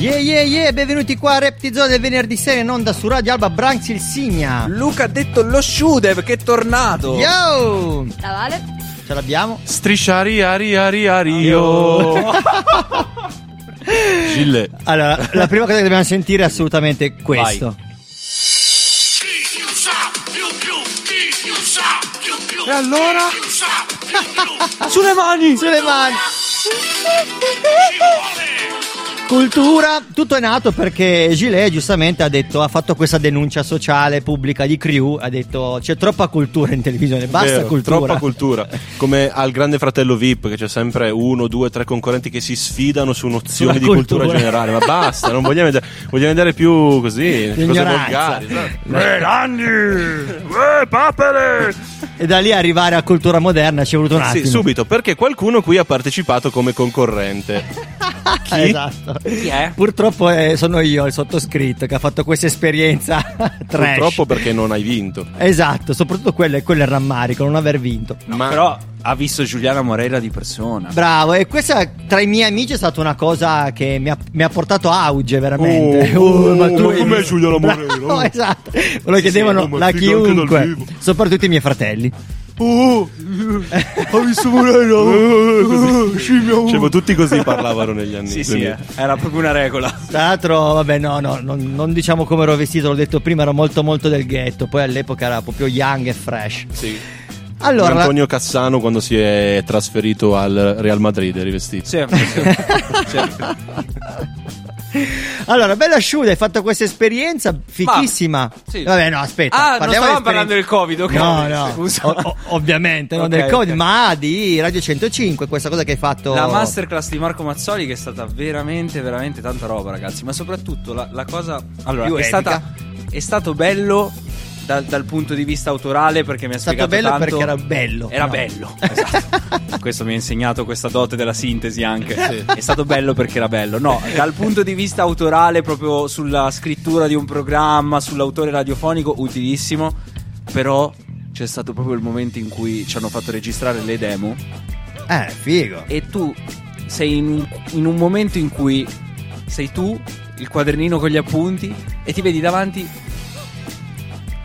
Yeah yeah yeah, benvenuti qua a Reptizone del venerdì sera in onda su Radio Alba Branx il Signa. Luca ha detto lo Shudev che è tornato. Yo! La Vale? Ce l'abbiamo? Strisciari, ari, ari, ario. Gille. Allora, la prima cosa che dobbiamo sentire è assolutamente questo. E allora? Sulle mani! Sulle mani! Cultura, tutto è nato perché Gilet giustamente ha detto, ha fatto questa denuncia sociale pubblica di Crew, ha detto c'è troppa cultura in televisione, basta Vero, cultura. Troppa cultura. Come al grande fratello VIP, che c'è sempre uno, due, tre concorrenti che si sfidano su nozioni Sulla di cultura. cultura. generale. Ma basta, non vogliamo vedere, vogliamo vedere più così, cose volgari. Eh, Nanni! Eh, papere! E da lì arrivare a cultura moderna ci è voluto un attimo. Sì, subito, perché qualcuno qui ha partecipato come concorrente. Chi? Esatto. Chi è? Purtroppo eh, sono io il sottoscritto che ha fatto questa esperienza trash. Purtroppo perché non hai vinto. Esatto, soprattutto quello è quello è il rammarico, non aver vinto. Ma Però ha visto Giuliana Moreira di persona. Bravo, e questa tra i miei amici è stata una cosa che mi ha, mi ha portato auge veramente. Oh, oh, ma tu ma com'è Giuliana Moreira? Bravo, esatto, me lo chiedevano sì, da dal chiunque, soprattutto i miei fratelli. Oh, ha visto Moreira? Cioè, ma tutti così parlavano negli anni. Sì, sì, 2000. eh. era proprio una regola. Tra l'altro, vabbè, no, no, non, non diciamo come ero vestito, l'ho detto prima, ero molto molto del ghetto, poi all'epoca era proprio young e fresh. Sì. Allora, Antonio Cassano quando si è trasferito al Real Madrid è rivestito. Sì, sì. allora, bella asciuga, hai fatto questa esperienza fichissima. sì. Vabbè, no, aspetta. Ah, non stavamo parlando del Covid, ok. No, no, Scusa. O- o- ovviamente, non Ok, del Covid, ok. ma di Radio 105, questa cosa che hai fatto. La masterclass di Marco Mazzoli che è stata veramente, veramente tanta roba, ragazzi. Ma soprattutto la, la cosa. Allora, Più è, stata, è stato bello dal, dal punto di vista autorale perché mi ha È stato spiegato bello tanto- perché era bello. Era No. bello, esatto. Questo mi ha insegnato questa dote della sintesi anche. È stato bello perché era bello. No, dal punto di vista autorale, proprio sulla scrittura di un programma, sull'autore radiofonico, utilissimo. Però c'è stato proprio il momento in cui ci hanno fatto registrare le demo. Eh, figo. E tu sei in un, in un momento in cui sei tu, il quadernino con gli appunti, e ti vedi davanti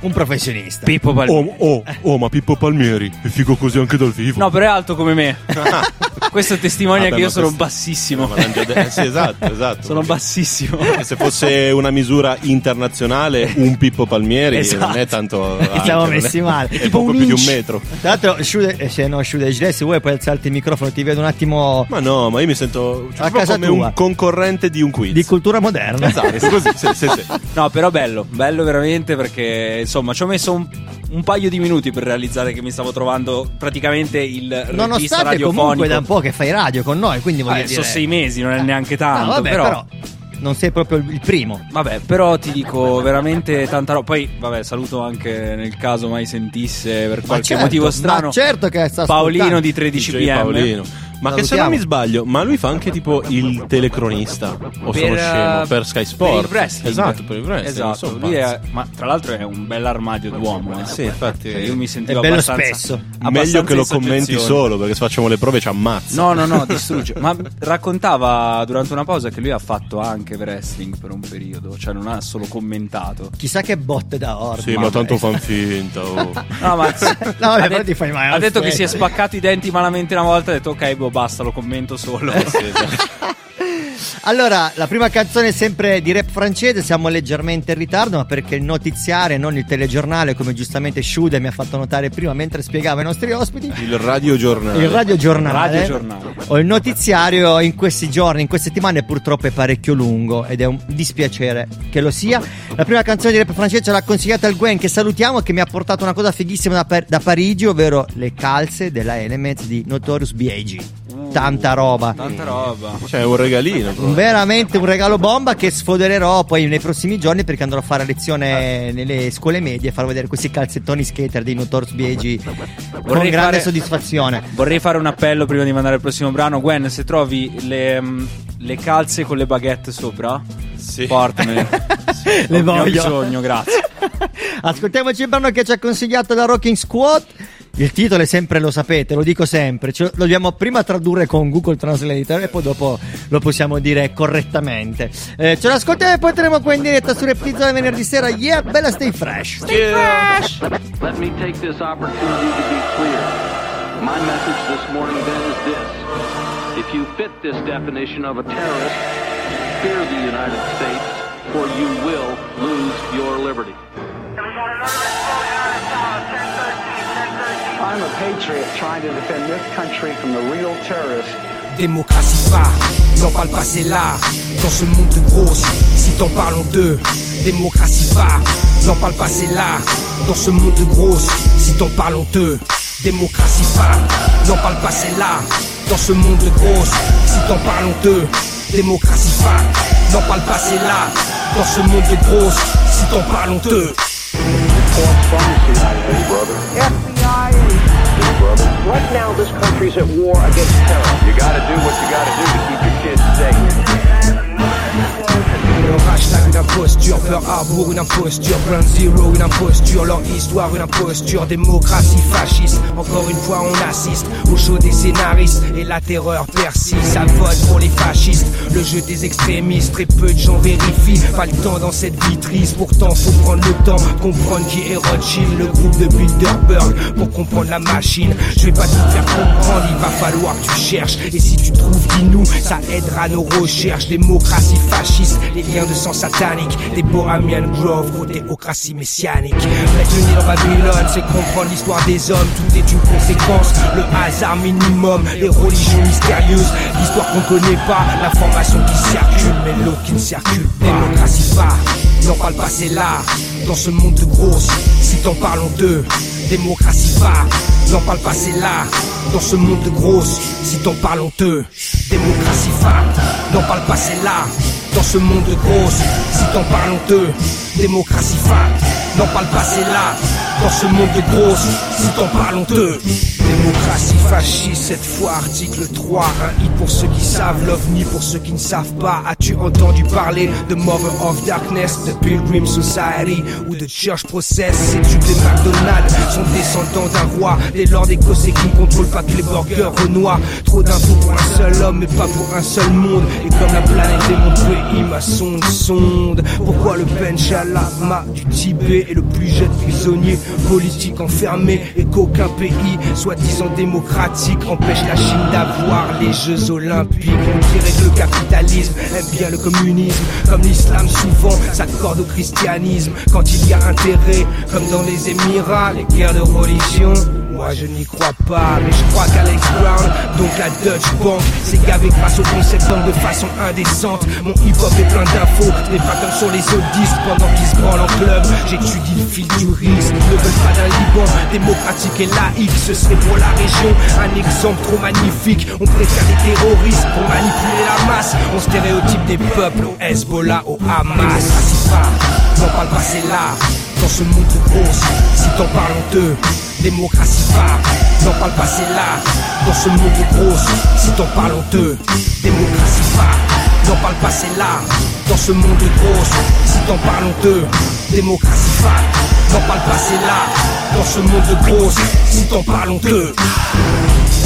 Un professionista. Pippo Palmieri. Oh, oh, oh, ma Pippo Palmieri è figo così anche dal vivo. No, però è alto come me. Questo testimonia Vabbè, che io sono questo- bassissimo. Detto- sì, esatto, esatto. Sono bassissimo. Se fosse una misura internazionale, un Pippo Palmieri Esatto. non è tanto. alto, Siamo è- messi male. È poco più di un metro. Tra l'altro, Shude, eh, se no, Shude, se vuoi puoi alzarti il microfono, ti vedo un attimo Ma no, ma io mi sento A proprio casa come tua. un concorrente di un quiz. di cultura moderna. Esatto, così, sì, sì, sì. No, però bello, bello veramente perché insomma ci ho messo un, un paio di minuti per realizzare che mi stavo trovando praticamente il regista Nonostante radiofonico. comunque da un po' che fai radio con noi, quindi voglio Eh, dire... sono sei mesi, non è neanche tanto. No, vabbè, però, però... non sei proprio il primo. Vabbè, però ti dico veramente tanta roba. Poi, vabbè, saluto anche nel caso mai sentisse per qualche certo, motivo ma strano. certo che sta Paolino di 13 DJ PM. Paolino. Ma che se non mi sbaglio, ma lui fa anche tipo il telecronista. O Per, sono scemo? eh, Per Sky Sport. Per il wrestling. Esatto, per il wrestling. Esatto, lui è, ma tra l'altro è un bell'armadio d'uomo. Eh. Sì, infatti. Cioè, io mi sentivo È bello abbastanza, spesso. Meglio che lo commenti solo, perché se facciamo le prove ci ammazza. No, no, no, distrugge. Ma raccontava durante una pausa che lui ha fatto anche wrestling per un periodo, cioè non ha solo commentato. Chissà che botte da orto. Sì, ma tanto fan finta. oh. No, ma No, vabbè, ha, ti fai male, ha detto che si è spaccato i denti malamente una volta e ha detto ok, boh, basta, lo commento solo. Eh. Allora, la prima canzone è sempre di rap francese, siamo leggermente in ritardo, ma perché il notiziario e non il telegiornale, come giustamente Shude mi ha fatto notare prima mentre spiegava ai nostri ospiti, Il radiogiornale. il radiogiornale, Radiogiornale. o il notiziario in questi giorni, in queste settimane purtroppo è parecchio lungo ed è un dispiacere che lo sia. La prima canzone di rap francese ce l'ha consigliata il Gwen che salutiamo che mi ha portato una cosa fighissima da, Par- da Parigi, ovvero le calze della Elements di Notorious B.I.G. Uh, tanta roba. Tanta roba. Cioè, un regalino. proprio. Veramente un regalo bomba che sfodererò poi nei prossimi giorni perché andrò a fare lezione nelle scuole medie e farò vedere questi calzettoni skater dei Notorious B.I.G. con grande fare- soddisfazione. Vorrei fare un appello prima di mandare il prossimo brano. Gwen, se trovi le, mm, le calze con le baguette sopra, Sì. portamele. Le Ne ho voglio. bisogno, grazie. Ascoltiamoci il brano che ci ha consigliato da Rocking Squad. Il titolo è sempre, lo sapete, lo dico sempre, ce lo dobbiamo prima tradurre con Google Translator e poi dopo lo possiamo dire correttamente. Eh, ce l'ascoltiamo e poi terremo qua in diretta su Reptizia venerdì sera. Yeah, bella stay fresh. Let me take this opportunity to be clear. My message this morning then is this. If you fit this definition of a terrorist, fear the United States, for you will lose your liberty. I'm a patriot trying to defend this country from the real terrorists. Démocratie va, n'en parle pas, c'est là. Dans ce monde de grosses, si t'en parlons d'eux. Démocratie va, n'en parle pas, c'est là. Dans ce monde de grosses, si t'en parlons d'eux. Démocratie va, n'en parle pas, c'est là. Dans ce monde de grosses, si t'en parlons d'eux. Démocratie va, n'en parle pas, c'est là. Dans ce monde de grosses, si t'en parlons d'eux. Right now, this country's at war against terror. You gotta do what you gotta do to keep your kids safe. Leur hashtag une imposture, Pearl Harbor une imposture, Ground Zero une imposture, leur histoire une imposture, démocratie fasciste. Encore une fois on assiste au show des scénaristes et la terreur persiste. Ça vote pour les fascistes, le jeu des extrémistes. Très peu de gens vérifient, pas le temps dans cette vie triste. Pourtant faut prendre le temps comprendre qui est Rothschild, le groupe de Bilderberg pour comprendre la machine. Je vais pas tout faire comprendre, il va falloir que tu cherches. Et si tu trouves dis-nous, ça aidera nos recherches. Démocratie fasciste, liens de sang satanique, des Bohemian Grove, gros théocratie messianique. Mettre le nez dans Babylone, c'est comprendre l'histoire des hommes, tout est une conséquence. Le hasard minimum, les religions mystérieuses, l'histoire qu'on connaît pas, l'information qui circule, mais l'autre qui ne circule pas. Démocratie va, n'en parle pas, c'est là, dans ce monde de grosses, si t'en parlons d'eux. Démocratie va, n'en parle pas, c'est là, dans ce monde de grosses, si t'en parlons d'eux. Démocratie va, n'en parle pas, c'est là, dans ce monde de grosses, si t'en parlons d'eux. Démocratie va, n'en parle pas, c'est là, dans ce monde de grosses, si t'en parlons d'eux. Démocratie fasciste, cette fois article 3 Un hit pour ceux qui savent, l'ovni pour ceux qui ne savent pas As-tu entendu parler de Mother of Darkness, de Pilgrim Society ou de Church Process? Que les McDonald's sont descendants d'un roi Les lords écossais qui ne contrôlent pas que les burgers renois Trop d'infos pour un seul homme mais pas pour un seul monde. Et comme la planète est mon pays, ma sonde sonde. Pourquoi le Benjalama du Tibet est le plus jeune prisonnier politique enfermé Et qu'aucun pays, soi-disant démocratique, empêche la Chine d'avoir les Jeux Olympiques? On dirait que le capitalisme aime bien le communisme. Comme l'islam souvent s'accorde au christianisme. Quand il y a intérêt, comme dans les Émirats, les guerres de religion moi je n'y crois pas, mais je crois qu'Alex Brown, donc la Dutch Bank, s'est gavé grâce au concept de façon indécente. Mon hip-hop est plein d'infos, n'est pas comme sur les autres pendant qu'ils se branlent en club. J'étudie le fil du risque, ne veulent pas d'un Liban démocratique et laïque, ce serait pour la région un exemple trop magnifique. On préfère les terroristes pour manipuler la masse, on stéréotype des peuples au Hezbollah, au Hamas. Assis pas, n'en parle pas, c'est là, dans ce monde de grosses, si t'en parlons d'eux. Démocratie va, n'en parle pas, c'est là. Dans ce monde de grosses, si t'en parlons d'eux. Démocratie va, n'en parle pas, c'est là. Dans ce monde de grosses, si t'en parlons d'eux. Démocratie va, n'en parle pas, c'est là. Dans ce monde de grosses, si t'en parlons d'eux.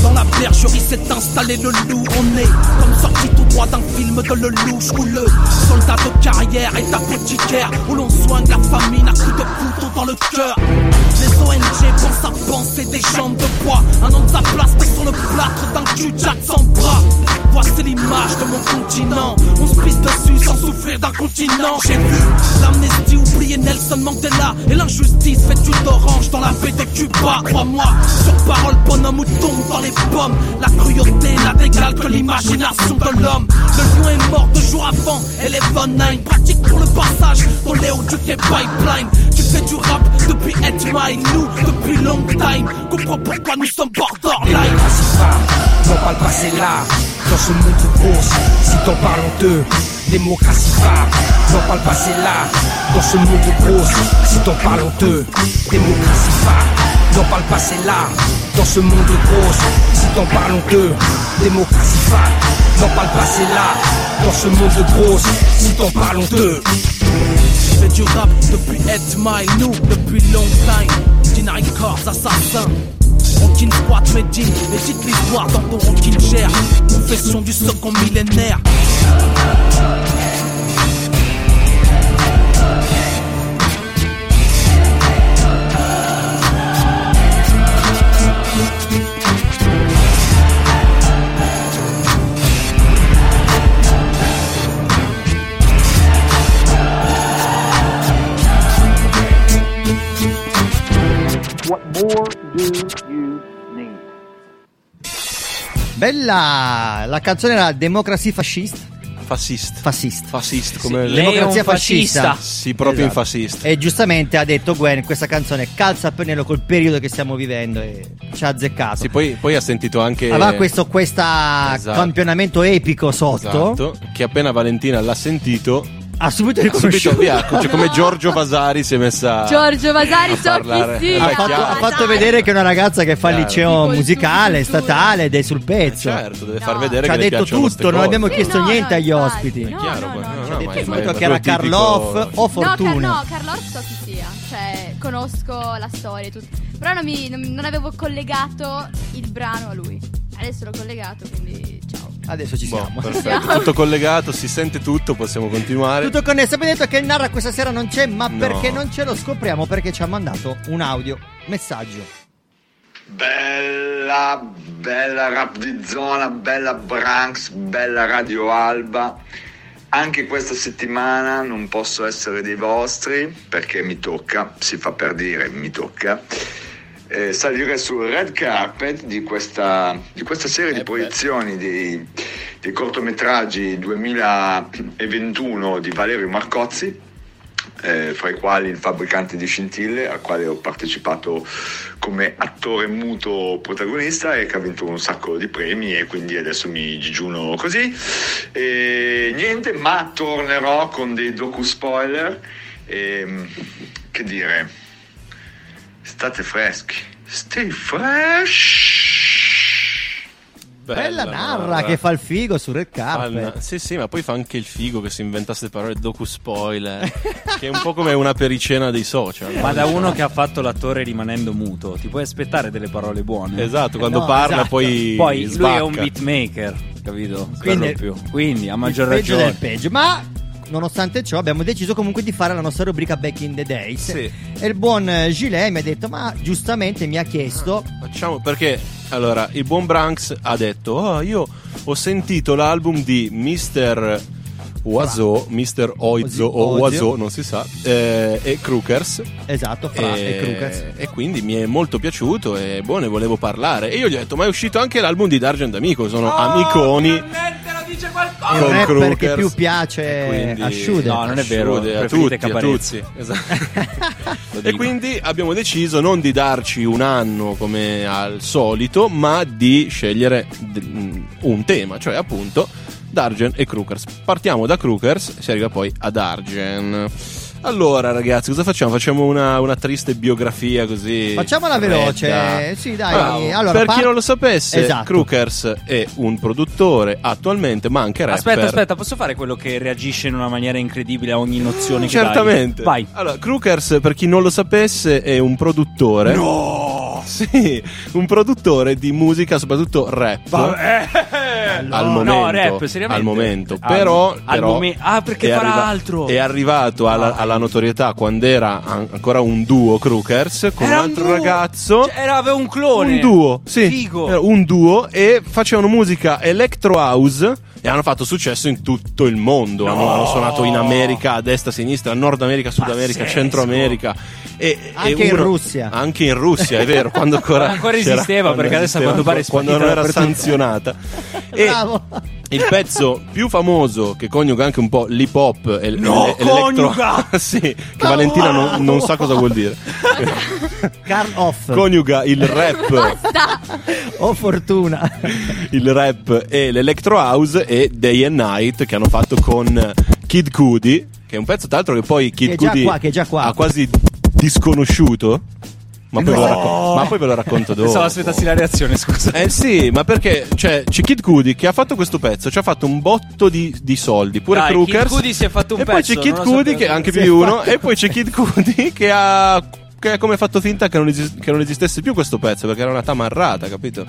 Dans la bergerie s'est installé le loup On est comme sorti tout droit d'un film de le louche Où le soldat de carrière est apothicaire Où l'on soigne la famine à coups de couteau dans le cœur. Les ONG pensent à penser des jambes de bois Un homme de sa place sur le plâtre d'un cul-jack sans bras. Voici l'image de mon continent On se pisse dessus sans souffrir d'un continent. J'ai vu l'amnestie oublier Nelson Mandela Et l'injustice fait du d'orange dans la baie de Cuba. Crois-moi, sur parole bonhomme ou dans les pommes La cruauté n'a d'égal que l'imagination de l'homme. Le lion est mort deux jours avant les Von Nine pratique pour le passage Ton Léo du pipeline. Tu fais du rap depuis Ed Mine Nous depuis long time. Comprends pourquoi nous sommes borderline. Démocratie va, parle pas, c'est là. Dans ce monde de si t'en parles honteux, démocratie phare, n'en parle pas, c'est là. Dans ce monde de si t'en parles honteux, démocratie phare, n'en parle pas, c'est là. Dans ce monde de grosses, si t'en parles honteux, démocratie phare, n'en parle pas, c'est là. Dans ce monde de grosses, si t'en parles honteux. Je fais du rap depuis 8 Mile, nous depuis long time. Dinari Corps, assassin. Rockin' squat, Medine, médite l'histoire dans ton rockin' chair. Confession du second millénaire. What more do you need? Bella! La canzone era Democracy Fascist. Fascist. Fascist. Fascist, come un Democrazia fascista. Sì, proprio in fascista. E giustamente ha detto Gwen, questa canzone calza a pennello col periodo che stiamo vivendo e ci ha azzeccato. Sì, poi, poi ha sentito anche. Aveva questo questa Esatto. campionamento epico sotto. Esatto, che appena Valentina l'ha sentito, Ha subito ha subito riconosciuto. via, cioè come Giorgio Vasari si è messa Giorgio Vasari, so chi Eh, Ha sia. fatto, ha fatto vedere che è una ragazza che fa il liceo Tipo musicale, statale ed è sul pezzo. Certo, deve No. far vedere Ci ha detto tutto, non abbiamo Sì, chiesto no, niente no, agli infatti. ospiti. No, È chiaro, no, no, no, ci no, ha detto Subito che era Karloff o No, Fortuna. No, Carlor so chi sia, cioè conosco la storia e tutto. Però non, mi- non- non avevo collegato il brano a lui. Adesso l'ho collegato, quindi ciao. Adesso ci Boh, siamo. perfetto, Siamo. tutto collegato, si sente tutto, possiamo continuare. Tutto connesso. Abbiamo detto che il Narra questa sera non c'è, ma No. perché non ce lo scopriamo? Perché ci ha mandato un audio messaggio. Bella, bella rap di zona, bella Branks, bella Radio Alba. Anche questa settimana non posso essere dei vostri perché mi tocca, si fa per dire, mi tocca, eh, salire sul red carpet di questa, di questa serie di proiezioni dei, dei cortometraggi 2021 di Valerio Marcozzi eh, fra i quali il fabbricante di scintille, al quale ho partecipato come attore muto protagonista e che ha vinto un sacco di premi e quindi adesso mi digiuno così. E niente, ma tornerò con dei docu spoiler. E, che dire, state freschi, stay fresh! Bella, narra che fa il figo sul red carpet. Sì, sì, ma poi fa anche il figo che si inventa queste parole docu spoiler. che è un po' come una pericena dei social. Ma da uno che ha fatto l'attore rimanendo muto, ti puoi aspettare delle parole buone. Esatto, quando No, parla esatto. poi. Poi lui sbacca. è un beatmaker, capito? Quindi-. Quindi a maggior il peggio ragione. del peggio. Ma nonostante ciò abbiamo deciso comunque di fare la nostra rubrica Back in the Days. Sì. E il buon eh, Gilet mi ha detto, ma giustamente mi ha chiesto... Facciamo perché allora il buon Branks ha detto: Oh, io ho sentito l'album di Mr. Oiseau, Mr. Oizo o. Oiseau, non si sa, eh, e Crookers. Esatto, Fra e, e, Crookers. e quindi mi è molto piaciuto e boh, ne volevo parlare. E io gli ho detto: Ma è uscito anche l'album di D'Argent Amico. Sono amiconi. Il con rapper che Crookers. più piace Quindi- a Shude. No, non è vero, Sciude, a tutti, a tutti. Esatto. Lo e quindi abbiamo deciso non di darci un anno come al solito, ma di scegliere un tema, cioè appunto Dargen e Crookers. Partiamo da Crookers e si arriva poi a Dargen. Allora, ragazzi, cosa facciamo? Facciamo una, una triste biografia così. Facciamola fredda. veloce. Sì, dai. Bravo. Allora, per par- chi non lo sapesse, Esatto. Crookers è un produttore attualmente, ma anche rapper. Aspetta, aspetta, posso fare quello che reagisce in una maniera incredibile a ogni nozione che Certamente. dai? Vai. Allora, Crookers, per chi non lo sapesse, è un produttore. No! Sì, un produttore di musica, soprattutto rap. Al No, momento, rap, seriamente? al momento. Però, al però momen- ah, perché farà altro. È arrivato alla, alla notorietà quando era an- ancora un duo Crookers con Era un un altro duo. ragazzo. Cioè, era- aveva un clone. Un duo, sì. Figo. Era un duo e facevano musica electro house e hanno fatto successo in tutto il mondo. Hanno, hanno suonato in America, a destra, a sinistra, Nord America, Sud America, Pazzesco. Centro America. E, Anche e in uno- Russia. Anche in Russia, è vero. Quando ancora, Ancora esisteva, perché adesso a quanto pare quando non era sanzionata. E Bravo. Il pezzo più famoso che coniuga anche un po' l'hip hop e, l- No, l'elettro- coniuga! sì, che Valentina non, non sa cosa vuol dire. Carl Off. Coniuga il rap, oh fortuna. il rap e l'electro house e Day and Night che hanno fatto con Kid Cudi, che è un pezzo tra l'altro che poi Kid Che Cudi qua, che qua. ha quasi disconosciuto. Ma poi, ve lo racco- ma poi ve lo racconto dopo. Pensavo aspettassi la reazione, scusa. Eh sì, ma perché cioè, c'è Kid Cudi che ha fatto questo pezzo, ci ha fatto un botto di, di soldi, pure Dai, Crookers. Kid Cudi si è fatto un e poi pezzo, c'è Kid non lo Cudi che anche più di uno, fatto- e poi c'è Kid Cudi che ha che ha come fatto finta che non, esis- che non esistesse più questo pezzo perché era una tamarrata, capito?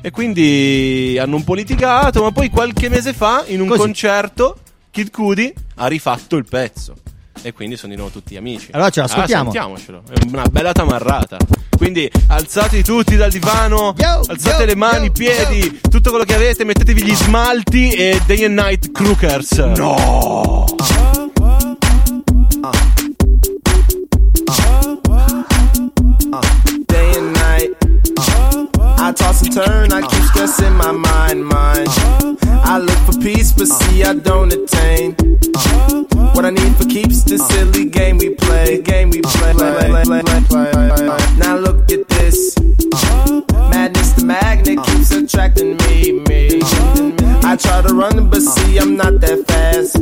E quindi hanno un po' litigato, ma poi qualche mese fa in un Così. concerto Kid Cudi ha rifatto il pezzo. E quindi sono di nuovo tutti amici. Allora ce l'ascoltiamo. Ah, sentiamocelo. È una bella tamarrata. Quindi alzatevi tutti dal divano, Yo, alzate yo, le mani, i yo, piedi, tutto quello che avete, mettetevi gli smalti e Day and Night Crookers. No! day and night. I toss and turn, I keep stressing my mind, mind. I look for peace, but see I don't attain. What I need for keeps the silly game we play, game we play. play, play, play, play. Now look at this. Madness, the magnet keeps attracting me, me. I try to run, but see I'm not that fast.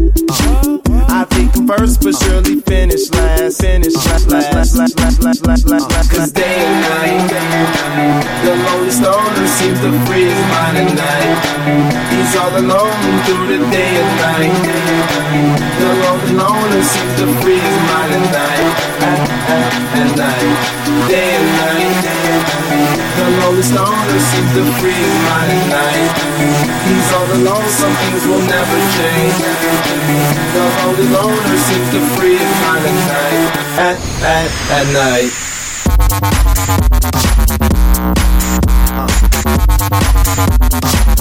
I think I'm first, but surely finish last. Finish last, last, last, last, last, last, last, last, last. Cause day and night, the lonely stoner seems to free his mind at night. He's all alone through the day and night. The lonely loner seems to free his mind at night. At, night, day and night. The lonely stoner seems to free at night. He's all alone, some things will never change. The lonely loner seems to free at night. At, at, at night. At,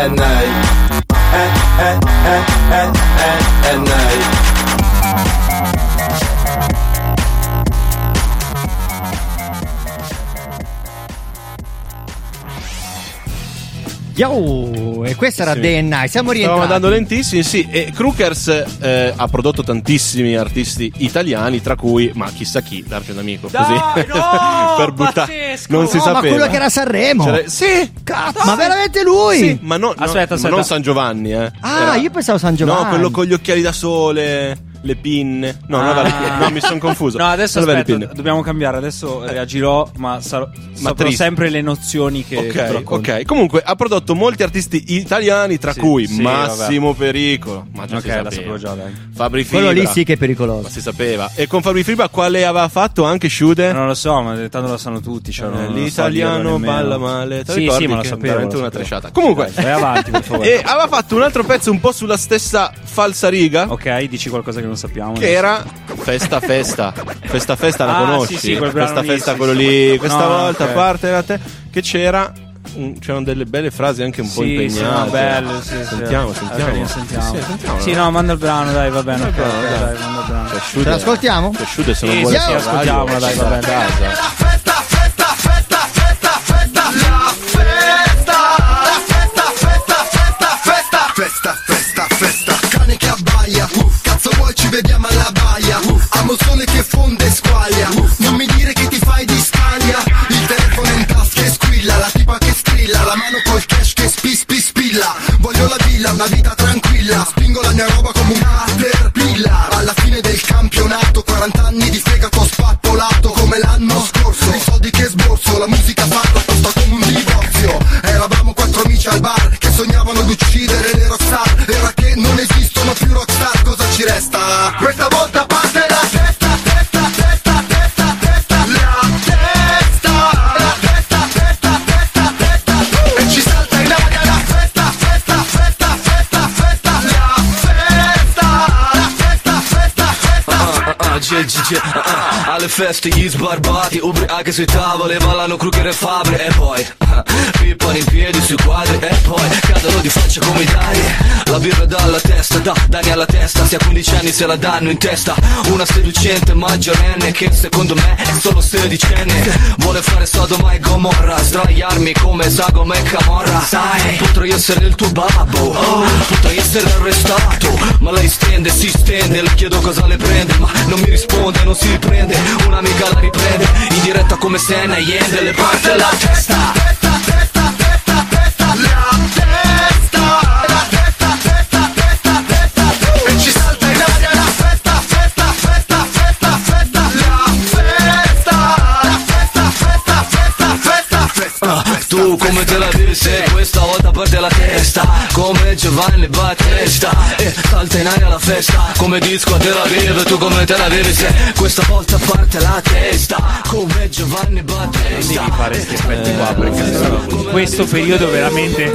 at, night. At, at, at, at, at, at night. Yo, e questa era Sì. Day and Night. Siamo Stavamo rientrati. andando lentissimi, sì. E Crookers eh, ha prodotto tantissimi artisti italiani, tra cui, ma chissà chi, Dargen Amico. Dai, così no, per buttare. Non si No, ma sapeva. quello che era Sanremo. C'era- Sì, Cazzo, ma veramente lui? sì, ma, no, no, Aspetta, ma aspetta. non San Giovanni, eh. Ah, Era- io pensavo San Giovanni. No, quello con gli occhiali da sole, le pinne. No, non aveva le pinne. No, mi sono confuso. No, adesso aspetta, pinne. dobbiamo cambiare. Adesso reagirò, ma sarò, triste. sempre le nozioni che, ti Ok. Comunque ha prodotto molti artisti italiani, tra Sì, cui sì, Massimo Pericolo. Ma già Ok, si la sapeva. sapevo già, dai. Fabri Fibra. Quello lì sì che è Ma pericoloso. si sapeva. E con Fabri Fibra quale aveva fatto anche Shude? Non lo so, ma tanto lo sanno tutti. Cioè, so L'italiano balla male. Te Sì, sì, ma lo sapevo. veramente lo una tresciata. Comunque, vai avanti, per favore. e aveva fatto un altro pezzo un po' sulla stessa falsariga. Ok, dici qualcosa che non sappiamo. Che era Festa Festa. Festa Festa la Ah, conosci? sì, sì, quel Festa Festa sì, quello sì. lì. Questa No, volta ok. a parte da te. Che c'era. un- c'erano delle belle frasi anche un po' Sì, sì, impegnate. no, bello, sì, sì. Sentiamo, Ok, sentiamo. sentiamo. Sì, sì, sentiamo. Sì, no, manda il brano, dai, va bene. ok, brano, ok, dai. dai, manda il brano. Cioè, Ce Shude- l'ascoltiamo? cioè, Shude se non Sì, vuole sì, fare sì, ascoltiamola, radio, dai, va bene. casa. Vediamo alla baia. Amo il sole che fonde e squaglia. Non mi dire che ti fai di scaglia Il telefono in tasca e squilla. La tipa che strilla La mano col cash che spi spi spilla. Voglio la villa, una vita tranquilla. Spingo la mia roba come un caterpillar. Alla fine del campionato 40 anni di fegato spappolato Come l'anno scorso. I soldi che sborso La musica fatta costa come un divorzio. Eravamo quattro amici al bar Che sognavano di uccidere feste gli sbarbati Ubriachi sui tavoli, ballano Kruger e Fabri E poi Pippano in piedi sui quadri e poi cadono di faccia come i dai La birra dalla testa, da Dani alla testa Se a 15 anni se la danno in testa. Una seducente maggiorenne che secondo me è solo sedicenne. Vuole fare Sodoma e Gomorra Sdraiarmi come Sagoma e Camorra. Sai, potrei essere il tuo babbo oh, Potrei essere arrestato Ma lei stende, si stende Le chiedo cosa le prende Ma non mi risponde, non si riprende Un'amica la riprende In diretta come Senna e Yende Le parte la testa Come Giovanni Battista E salta in aria la festa. Come disco a Tel Aviv Tu come te la vivi se questa volta parte la testa. Come Giovanni Battista. Devi fare questi effetti qua perché in questo periodo veramente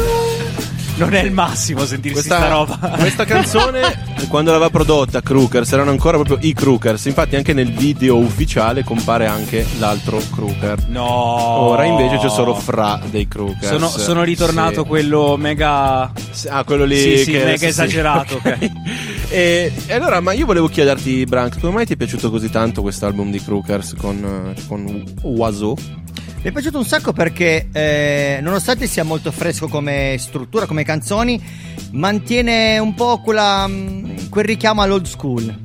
non è il massimo sentirsi sta Questa, roba. questa canzone, quando l'aveva prodotta Crookers, erano ancora proprio i Crookers. Infatti, anche nel video ufficiale compare anche l'altro Crooker. No. Ora invece c'è solo Fra dei Crookers. Sono, sono ritornato Sì. quello mega. Ah, quello lì Sì, sì, che mega sì, sì. esagerato. Ok. ok. E, e allora, ma io volevo chiederti, Brank, come mai ti è piaciuto così tanto quest'album di Crookers con, con Oiseau? Mi è piaciuto un sacco perché, eh, nonostante sia molto fresco come struttura, come canzoni, mantiene un po' quella, mh, quel richiamo all'old school.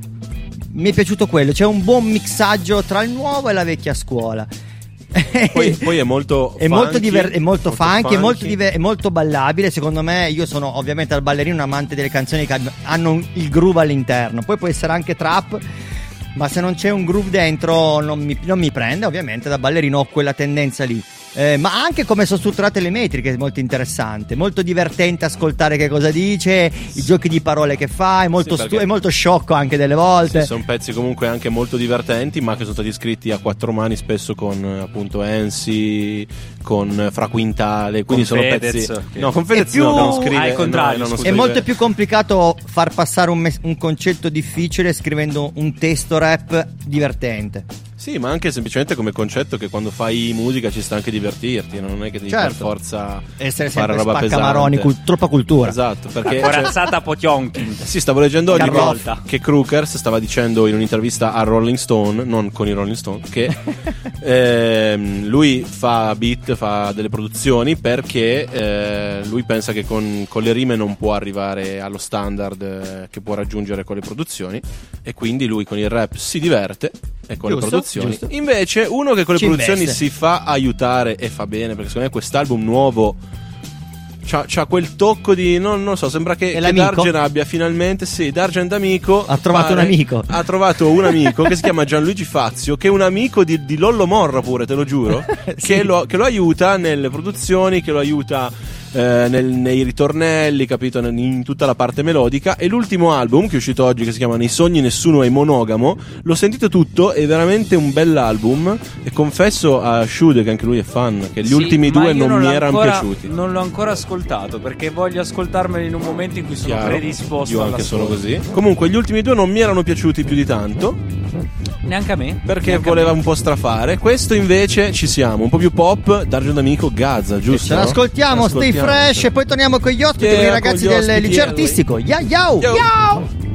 Mi è piaciuto quello, c'è un buon mixaggio tra il nuovo e la vecchia scuola. Poi, poi è molto È molto, funky, diver- è molto funky, È, molto funky. diver- è molto ballabile. Secondo me, io sono ovviamente al ballerino un amante delle canzoni che hanno il groove all'interno. Poi può essere anche trap. Ma se non c'è un groove dentro, non mi, non mi prende. Ovviamente, da ballerino ho quella tendenza lì. Eh, ma anche come sono strutturate le metriche è molto interessante. Molto divertente ascoltare che cosa dice, i giochi di parole che fa. È molto, Sì, stu- è molto sciocco anche delle volte. Sì, sono pezzi comunque anche molto divertenti, ma che sono stati scritti a quattro mani, spesso con eh, appunto Ensi, con eh, Fra Quintale. Quindi Con sono Fedez, pezzi. che- No, con È Fedez più- no, non scrive. Ah, il contrario, no, non. È molto più complicato far passare un, mes- un concetto difficile scrivendo un testo rap divertente. Sì, ma anche semplicemente come concetto che quando fai musica ci sta anche divertirti, non è che devi per Certo. forza Essere fare sempre roba spaccamaroni, pesante. cul- troppa cultura. Esatto, perché Corazzata Potionkin. Sì, stavo leggendo oggi che, Carlotta. che Crookers stava dicendo in un'intervista a Rolling Stone, non con i Rolling Stone, che ehm, lui fa beat, fa delle produzioni perché eh, lui pensa che con, con le rime non può arrivare allo standard eh, che può raggiungere con le produzioni e quindi lui con il rap si diverte e con Giusto, le produzioni. Giusto. Invece uno che con le Ci produzioni investe. si fa aiutare e fa bene perché secondo me quest'album nuovo C'ha, c'ha quel tocco di. Non, non so, sembra che, che? Dargen abbia finalmente. Sì, Dargen amico. Ha trovato un amico. Ha trovato un amico che si chiama Gianluigi Fazio, che è un amico di, di Lollo Morra, pure, te lo giuro. Sì. che, lo, che lo aiuta nelle produzioni, che lo aiuta. Eh, nel- nei ritornelli, capito? Nel- In tutta la parte melodica. E l'ultimo album che è uscito oggi, che si chiama Nei sogni nessuno è monogamo, l'ho sentito tutto. È veramente un bell'album. E confesso a Shude, che anche lui è fan, che gli Sì, ultimi due io non, mi erano ancora- piaciuti. Non l'ho ancora ascoltato perché voglio ascoltarmelo in un momento in cui sono Chiaro. predisposto. Io anche sono così. Comunque, gli ultimi due non mi erano piaciuti più di tanto. Neanche a me. Perché Neanche voleva me. un po' strafare. Questo invece ci siamo. Un po' più pop. Dargen D'Amico, Gaza, giusto? Ce l'ascoltiamo, stay Ascoltiamo. Fresh e poi torniamo con gli ospiti, Yeah, con i ragazzi del liceo eh, artistico. Yao, yao, yao.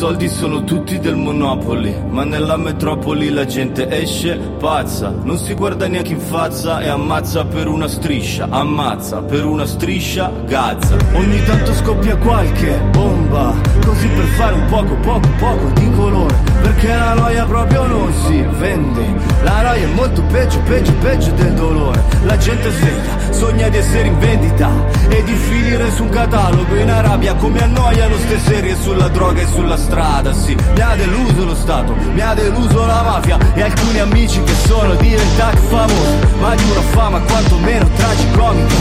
Soldi sono tutti del Monopoli, ma nella metropoli la gente esce pazza, non si guarda neanche in faccia e ammazza per una striscia, ammazza per una striscia, gazza. Ogni tanto scoppia qualche bomba, così per fare un poco, poco, poco di colore, perché la noia proprio non si vende. La noia è molto peggio, peggio, peggio del dolore. La gente sveglia, sogna di essere in vendita e di finire su un catalogo in Arabia come annoiano ste serie sulla droga e sulla strada. Sì, mi ha deluso lo Stato, mi ha deluso la mafia e alcuni amici che sono diventati famosi, ma di una fama quantomeno tragicomica,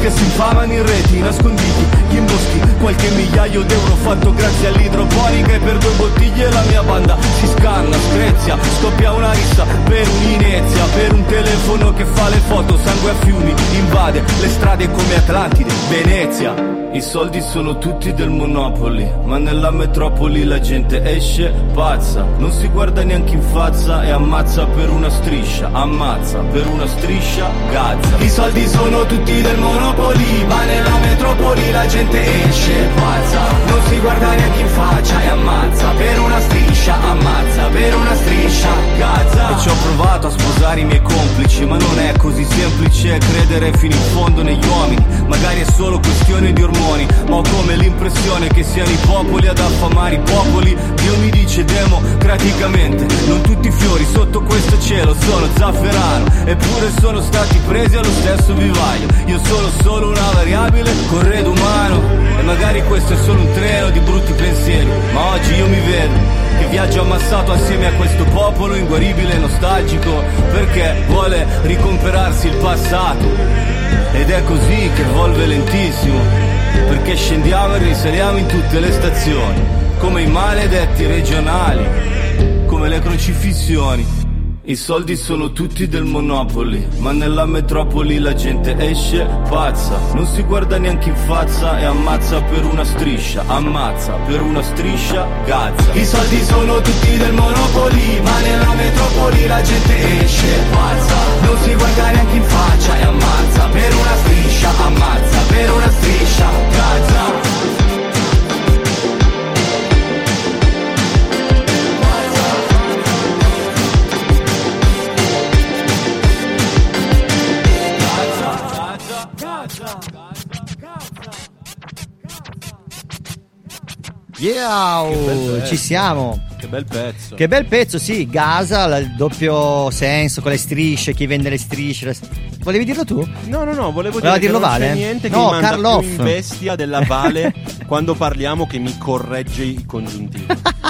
che si infamano in reti nasconditi, gli imboschi, qualche migliaio d'euro fatto grazie all'idroponica e per due bottiglie la mia banda si scanna, screzia, scoppia una rissa per un'inezia, per un telefono che fa le foto, sangue a fiumi, invade le strade come Atlantide, Venezia. I soldi sono tutti del Monopoli, ma nella metropoli Monopoli la gente esce pazza Non si guarda neanche in faccia e ammazza per una striscia Ammazza per una striscia Gaza I soldi sono tutti del Monopoli Ma nella metropoli la gente esce pazza Non si guarda neanche in faccia e ammazza per una striscia Ammazza per una striscia Gaza E ci ho provato a sposare i miei complici Ma non è così semplice credere fino in fondo negli uomini. Magari è solo questione di ormoni Ma ho come l'impressione che siano i popoli ad affamare i popoli. Dio mi dice democraticamente Non tutti i fiori sotto questo cielo sono zafferano Eppure sono stati presi allo stesso vivaio. Io sono solo una variabile, corredo umano E magari questo è solo un treno di brutti pensieri Ma oggi io mi vedo che viaggio ammassato assieme a questo popolo inguaribile e nostalgico perché vuole ricomperarsi il passato. Ed è così che evolve lentissimo perché scendiamo e risaliamo in tutte le stazioni come i maledetti regionali come le crocifissioni i soldi sono tutti del Monopoli, ma nella metropoli la gente esce pazza. Non si guarda neanche in faccia e ammazza per una striscia. Ammazza per una striscia, Gaza. I soldi sono tutti del Monopoli, ma nella metropoli la gente esce pazza. Non si guarda neanche in faccia e ammazza per una striscia. Ammazza per una striscia, Gaza. Yeah, Che pezzo. ci siamo. Che bel pezzo. Che bel pezzo, sì, Gaza, il doppio senso con le strisce, chi vende le strisce. le- Volevi dirlo tu? No, no, no, volevo dire che dirlo non Vale? niente che No, mi manda Karl più Off. in bestia della Vale quando parliamo che mi corregge i congiuntivi.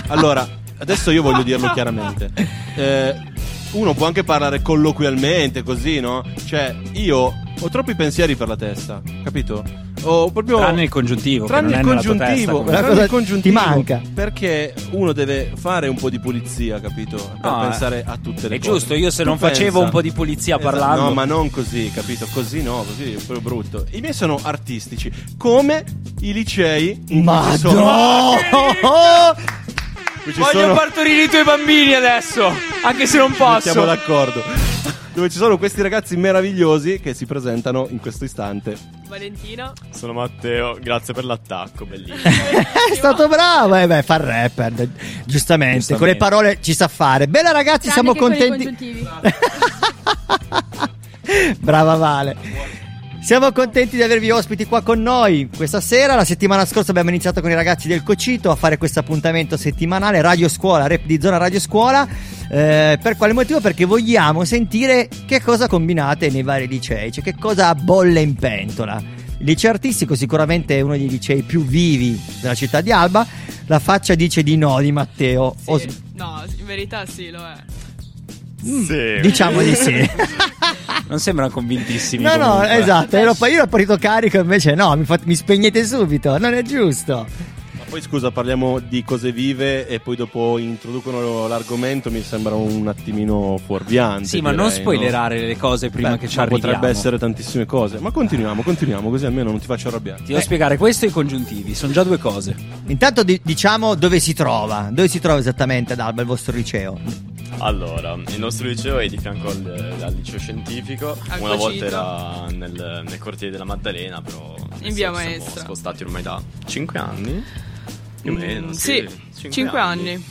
Allora, adesso io voglio dirlo chiaramente. Eh, uno può anche parlare colloquialmente, così, no? Cioè, io ho troppi pensieri per la testa, capito? Ho proprio Tranne il congiuntivo, Tranne il è testa, congiuntivo, comunque. tranne Cosa il congiuntivo, ti manca? Perché uno deve fare un po' di pulizia, capito? Per No, pensare a tutte le è cose. giusto, io se Tu non facevo pensa- un po' di pulizia Esatto, parlando- No, ma non così, capito? Così no, così è proprio brutto. I miei sono artistici, come i licei sono- Qui ci Voglio sono- partorire i tuoi bambini adesso, anche se non posso. Siamo d'accordo. Dove ci sono questi ragazzi meravigliosi che si presentano in questo istante. Valentina. Sono Matteo, grazie per l'attacco, bellissimo. È stato bravo, eh beh, fa il rapper, d- giustamente, con le parole ci sa fare. Bella ragazzi, siamo Tranne i contenti. Brava Vale. Siamo contenti di avervi ospiti qua con noi questa sera. La settimana scorsa abbiamo iniziato con i ragazzi del Cocito a fare questo appuntamento settimanale Radio Scuola, rap di zona Radio Scuola. Eh, per quale motivo? Perché vogliamo sentire che cosa combinate nei vari licei, cioè che cosa bolle in pentola. Il liceo artistico sicuramente è uno dei licei più vivi della città di Alba. La faccia dice di no di Matteo. O- No, in verità sì, lo è. Sì. Diciamo di sì. Non sembrano convintissimi. No, no, comunque. esatto. Ero, io ero partito carico, invece no, mi, fa- mi spegnete subito. Non è giusto. Ma poi scusa, parliamo di cose vive e poi dopo introducono l'argomento, mi sembra un attimino fuorviante. Sì, ma non direi, spoilerare no? le cose prima Beh, che ci arriviamo. potrebbe essere tantissime cose. Ma continuiamo, continuiamo, così almeno non ti faccio arrabbiare. Ti devo spiegare questo e i congiuntivi, sono già due cose. Intanto di- diciamo dove si trova. Dove si trova esattamente ad Alba il vostro liceo? Allora, il nostro liceo è di fianco al, al liceo scientifico. Al Una volta era nel, nel cortile della Maddalena, però In via adesso siamo Maestra. spostati ormai da 5 anni. Più o Mm, meno, sì, sì. 5 anni.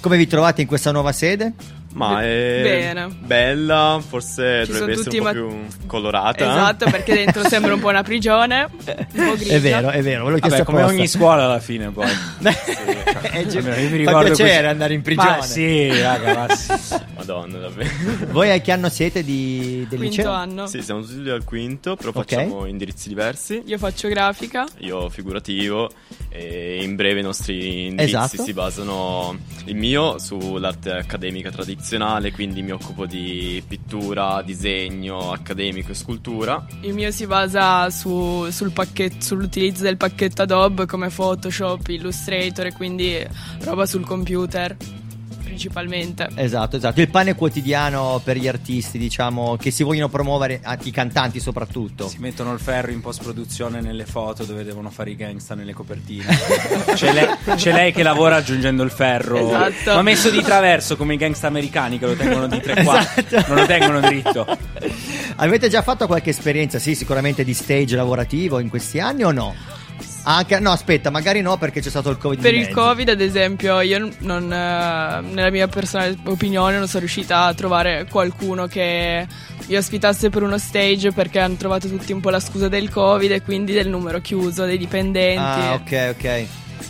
Come vi trovate in questa nuova sede? Ma è Bene. bella, forse Ci dovrebbe essere un po' più colorata. Esatto, perché dentro sembra un po' una prigione. Un po'. È vero, è vero, Vabbè, come apposta. ogni scuola alla fine poi. Eh, gi- Almeno io mi ricordo piacere questi- andare in prigione. Ma sì, raga, ma sì. Madonna, davvero. Voi a che anno siete di, del Quinto liceo? anno. Sì, siamo tutti al quinto, però Ok. facciamo indirizzi diversi. Io faccio grafica. Io figurativo e in breve i nostri indirizzi Esatto. si basano il mio sull'arte accademica tradizionale, quindi mi occupo di pittura, disegno accademico e scultura. Il mio si basa su- sul pacchetto, sull'utilizzo del pacchetto Adobe come Photoshop, Illustrator e quindi roba sul computer. Principalmente. Esatto, esatto. Il pane quotidiano per gli artisti, diciamo, che si vogliono promuovere, ah, i cantanti soprattutto. Si mettono il ferro in post produzione nelle foto dove devono fare i gangsta nelle copertine. c'è, lei, c'è lei che lavora aggiungendo il ferro, Esatto. ma messo di traverso come i gangsta americani che lo tengono di tre quarti, Esatto. non lo tengono dritto. Avete già fatto qualche esperienza, sì, sicuramente di stage lavorativo in questi anni o no? Anche, no, aspetta, magari no perché c'è stato il Covid. Per il mezzo. Covid, ad esempio, io non, eh, nella mia personale opinione non sono riuscita a trovare qualcuno che mi ospitasse per uno stage perché hanno trovato tutti un po' la scusa del Covid e quindi del numero chiuso, dei dipendenti. Ah, ok, ok.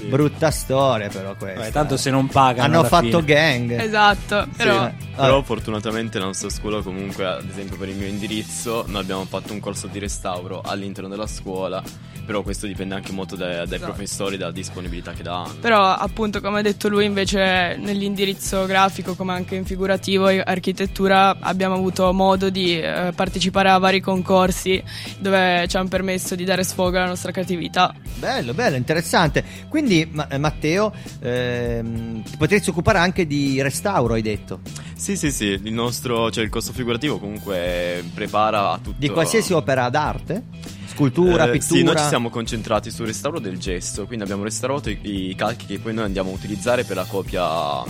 Brutta storia però questa. Vabbè, tanto se non pagano Hanno alla fatto fine. gang. Esatto, però Sì, però fortunatamente la nostra scuola comunque, ad esempio per il mio indirizzo, noi abbiamo fatto un corso di restauro all'interno della scuola, però questo dipende anche molto dai, dai Esatto. professori, dalla disponibilità che danno. Però appunto come ha detto lui invece nell'indirizzo grafico come anche in figurativo e architettura abbiamo avuto modo di eh, partecipare a vari concorsi dove ci hanno permesso di dare sfogo alla nostra creatività. Bello, bello, interessante. Quindi, ma- eh, Matteo, ehm, ti potresti occupare anche di restauro, hai detto. Sì, sì, sì, il nostro, cioè il corso figurativo comunque prepara a tutto. Di qualsiasi opera d'arte? Scultura, Eh, pittura. Sì, noi ci siamo concentrati sul restauro del gesso, quindi abbiamo restaurato i, i calchi che poi noi andiamo a utilizzare per la copia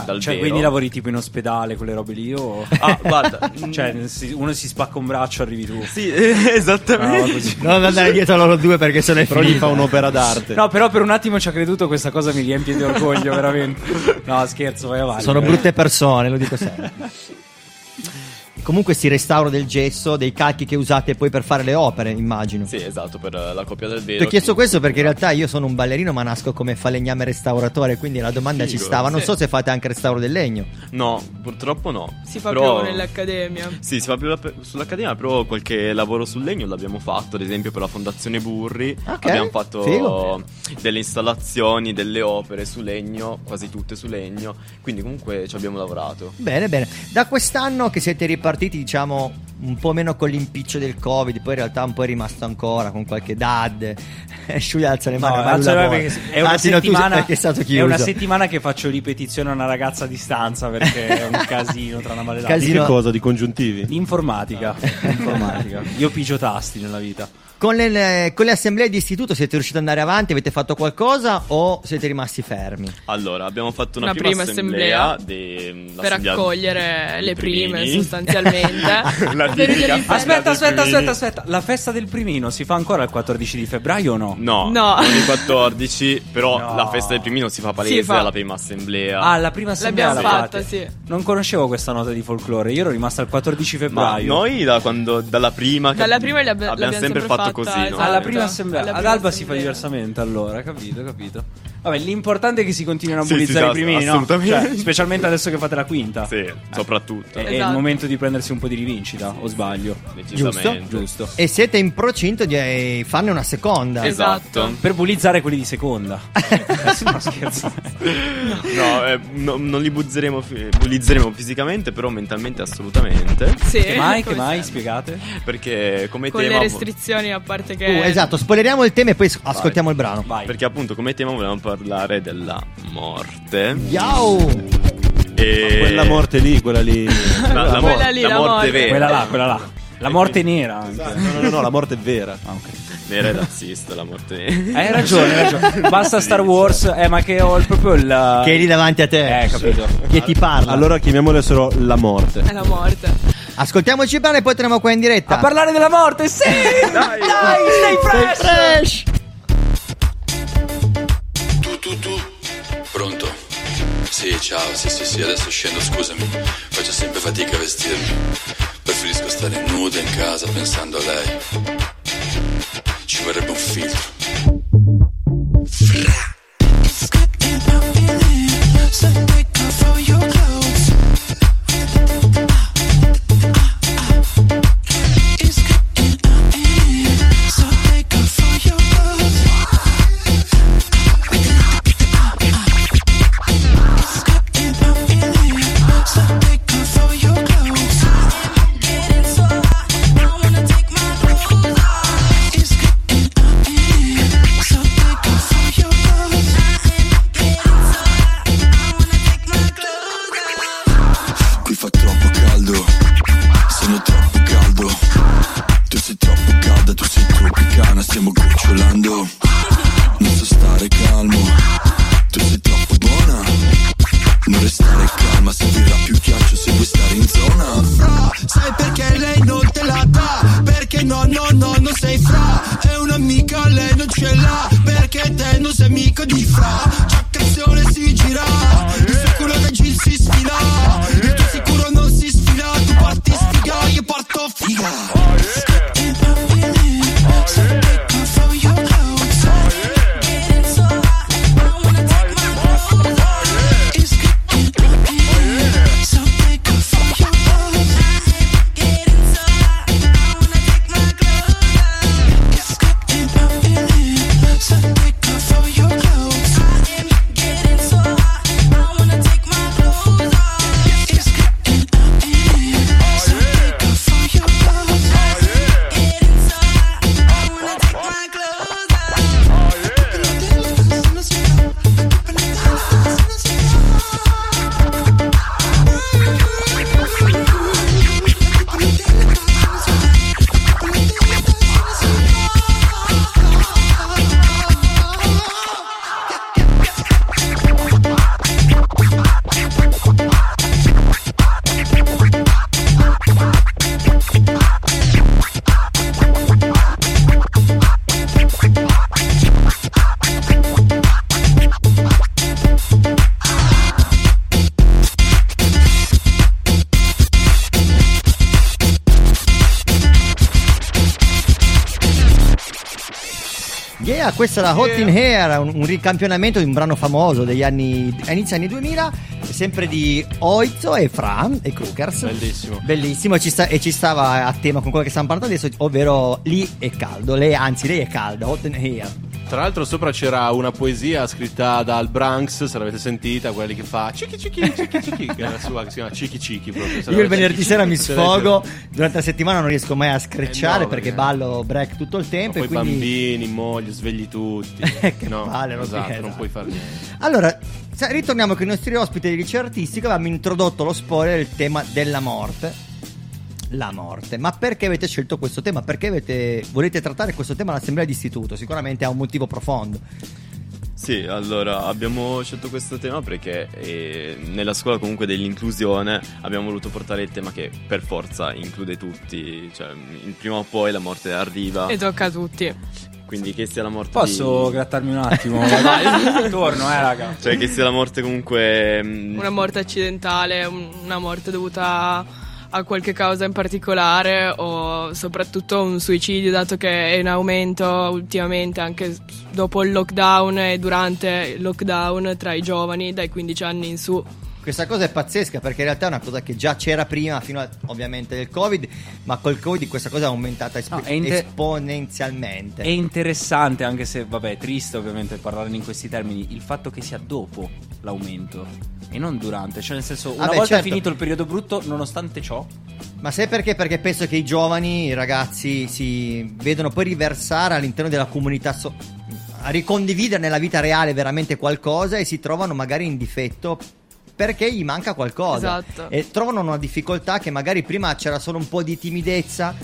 dal Cioè, vero. quindi lavori tipo in ospedale, quelle robe lì? O... Ah, guarda, cioè, si- uno si spacca un braccio, arrivi tu. Sì, esattamente. No. Non andare dietro a loro due perché se ne Però gli fa un'opera d'arte. No, però per un attimo ci ha creduto, questa cosa mi riempie di orgoglio, veramente. No, scherzo, vai avanti. Sono brutte persone, lo dico sempre. Comunque si restauro del gesso, dei calchi che usate poi per fare le opere, immagino. Sì, esatto, per la copia del vero. Ti ho chiesto che- questo perché in realtà io sono un ballerino ma nasco come falegname restauratore, quindi la domanda ci Figo. stava. Non Sì. so se fate anche restauro del legno. No, purtroppo no. Si fa Però- più nell'accademia. Sì, si fa più la- sull'accademia, però qualche lavoro sul legno l'abbiamo fatto, ad esempio per la Fondazione Burri. Ok, Abbiamo fatto figo. delle installazioni, delle opere su legno, quasi tutte su legno, quindi comunque ci abbiamo lavorato. Bene, bene. Da quest'anno che siete ripartiti, diciamo, un po' meno con l'impiccio del Covid, poi in realtà un po' è rimasto ancora con qualche dad. Sciugli alza le No, mani, ma lui alzo le mani è una, Anzi, no, sei- settimana, è stato è una settimana che faccio ripetizione a una ragazza a distanza perché è un casino tra una maledata. Di che cosa? Di congiuntivi? L'informatica. L'informatica. Io pigio tasti nella vita. Con le, con le assemblee di istituto siete riusciti ad andare avanti? Avete fatto qualcosa o siete rimasti fermi? Allora, abbiamo fatto una, Una prima assemblea, assemblea di- per accogliere le prime primini. sostanzialmente. Aspetta, aspetta, aspetta, aspetta. La festa del primino si fa ancora il 14 di febbraio o no? No, No. non il 14, però No. la festa del primino si fa palese fa. alla prima assemblea. Ah, la prima assemblea L'abbiamo la fatta, sì. Non conoscevo questa nota di folklore. Io ero rimasta al 14 Ma febbraio. noi da quando, dalla prima Dalla prima li abbi- abbiamo l'abbiamo sempre sempre fatto fatta, così, no? esatto. Alla prima assemblea. Alla Ad Alba si fa diversamente allora, capito, capito. Vabbè, l'importante è che si continuino a Sì, bullizzare sì, i primini, no? assolutamente. Cioè, specialmente adesso che fate la quinta. Sì, soprattutto. È, è il Esatto. momento di prendersi un po' di rivincita, o sbaglio? Decisamente. Giusto. E siete in procinto di eh, farne una seconda. Esatto. Per bullizzare quelli di seconda. Eh, no, scherzo. No, eh, no, non li buzzeremo, fi- bullizzeremo fisicamente, però mentalmente assolutamente. Sì, Che mai, che come mai? sempre. Spiegate? Perché come Con le tema restrizioni, a parte che. Uh, esatto, spoileriamo il tema e poi s- ascoltiamo il brano. Vai. perché appunto come tema volevamo parlare della morte. Ciao! E Quella morte lì, quella lì. la, la Quella mor- lì, la la morte morte. vera. Quella là, quella là. La morte nera anche. No, no, no, no, la morte è vera. Ah, ok. Vera e razzista, la morte vera. Hai ragione, hai ragione. Basta Star Wars, eh, ma che ho il- proprio il. Che è lì davanti a te. Eh, capito. Che ti parla. Allora chiamiamole solo la morte. È la morte. Ascoltiamoci brano e poi torniamo qua in diretta. A parlare della morte, sì! Dai, stay fresh! fresh! Tu, tu. Pronto? Sì, ciao, sì, sì, sì, adesso scendo, scusami. Faccio sempre fatica a vestirmi. Preferisco stare nuda in casa pensando a lei. Ci vorrebbe un filtro. It's getting questa era Hot in Hair, un, un ricampionamento di un brano famoso degli anni inizio anni 2000, sempre di Oizo e Fran e Krukers. Bellissimo. Bellissimo, e ci, sta- e ci stava a tema con quello che stiamo parlando adesso, ovvero lì è caldo, lei, anzi lei è calda, Hot in Hair. Tra l'altro sopra c'era una poesia scritta dal Branks, se l'avete sentita, quelli che fa Cicchi Cicchi Cicchi Cicchi, che la sua, che si chiama Cicchi Cicchi proprio. Io il venerdì sera mi sfogo, durante la settimana non riesco mai a screcciare Eh no, perché perché- ballo break tutto il Ma tempo poi e quindi... bambini, moglie, svegli tutti. che no, palle, non esatto, non puoi fare niente. Allora, ritorniamo con i nostri ospiti di liceo artistico. Avevamo introdotto lo spoiler, il tema della morte. La morte. Ma perché avete scelto questo tema? Perché avete- volete trattare questo tema all'assemblea di istituto? Sicuramente ha un motivo profondo. Sì, allora abbiamo scelto questo tema perché eh, nella scuola comunque dell'inclusione abbiamo voluto portare il tema che per forza include tutti, cioè prima o poi la morte arriva, E tocca a tutti. quindi che sia la morte Posso di... grattarmi un attimo? Vai, torno, eh, raga. Cioè che sia la morte comunque... mm, Una morte accidentale, un- una morte dovuta a qualche causa in particolare o soprattutto un suicidio dato che è in aumento ultimamente anche dopo il lockdown e durante il lockdown tra i giovani dai 15 anni in su. Questa cosa è pazzesca perché in realtà è una cosa che già c'era prima, fino a, ovviamente del Covid, ma col Covid questa cosa è aumentata esp- No, è inter- esponenzialmente. È interessante, anche se, vabbè, è triste ovviamente parlare in questi termini, il fatto che sia dopo l'aumento e non durante. Cioè, nel senso, una Vabbè, volta certo. finito il periodo brutto, nonostante ciò, Ma sai perché? Perché penso che i giovani, i ragazzi, si vedono poi riversare all'interno della comunità, so- a ricondividere nella vita reale veramente qualcosa e si trovano magari in difetto perché gli manca qualcosa. Esatto. E trovano una difficoltà che magari prima c'era solo un po' di timidezza.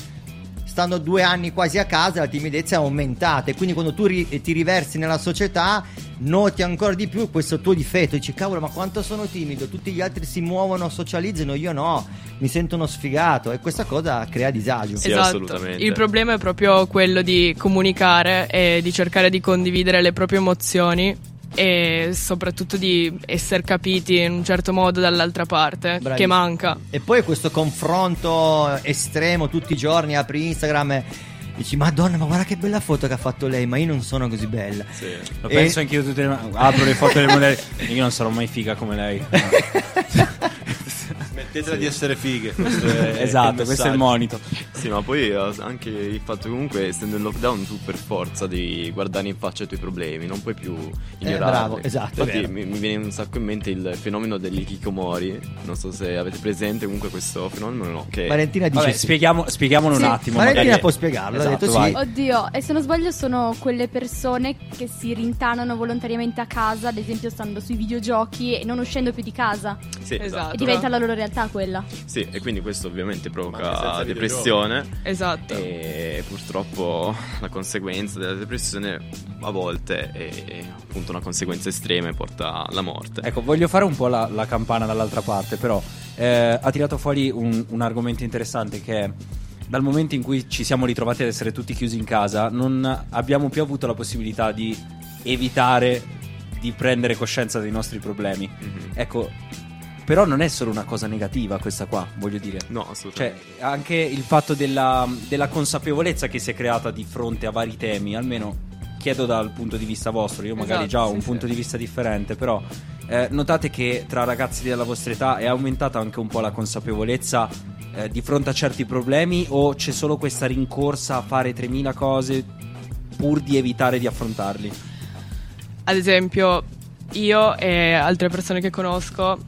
Stando due anni quasi a casa, la timidezza è aumentata. E quindi quando tu ri- ti riversi nella società, noti ancora di più questo tuo difetto. Dici, cavolo, ma quanto sono timido? Tutti gli altri si muovono, socializzano, io no. Mi sento uno sfigato. E questa cosa crea disagio. esatto. Il problema è proprio quello di comunicare e di cercare di condividere le proprie emozioni e soprattutto di essere capiti in un certo modo dall'altra parte che Bravissimo. manca. E poi questo confronto estremo tutti i giorni, apri Instagram e dici Madonna, ma guarda che bella foto che ha fatto lei, ma io non sono così bella. lo E- penso anch'io tutte le apro le foto delle modelle. Io non sarò mai figa come lei. Smettetela di essere fighe. questo è- esatto, il questo è il messaggio. monito. Sì, ma poi eh, anche il fatto che comunque essendo in lockdown tu per forza devi guardare in faccia i tuoi problemi, non puoi più ignorarli. bravo, esatto, è Infatti mi, mi viene un sacco in mente il fenomeno dell'ikikomori, non so se avete presente comunque questo fenomeno no, che Valentina dice Vabbè, sì. spieghiamo, spieghiamolo Sì, un attimo. Valentina magari. può spiegarlo, ha Esatto, detto sì. Oddio, e se non sbaglio sono quelle persone che si rintanano volontariamente a casa, ad esempio stando sui videogiochi e non uscendo più di casa. Sì, esatto. E diventa la loro realtà quella. Sì, e quindi questo ovviamente provoca depressione. Esatto. E purtroppo la conseguenza della depressione a volte è è appunto una conseguenza estrema e porta alla morte. Ecco, voglio fare un po' la, la campana dall'altra parte, però eh, ha tirato fuori un, un argomento interessante che è dal momento in cui ci siamo ritrovati ad essere tutti chiusi in casa, non abbiamo più avuto la possibilità di evitare di prendere coscienza dei nostri problemi. Mhm. Ecco, però non è solo una cosa negativa questa qua, voglio dire. No, assolutamente. Cioè, anche il fatto della, della consapevolezza che si è creata di fronte a vari temi, almeno chiedo dal punto di vista vostro, io magari Esatto, già ho sì, un sì. punto di vista differente, però eh, notate che tra ragazzi della vostra età è aumentata anche un po' la consapevolezza eh, di fronte a certi problemi o c'è solo questa rincorsa a fare 3000 cose pur di evitare di affrontarli? Ad esempio, io e altre persone che conosco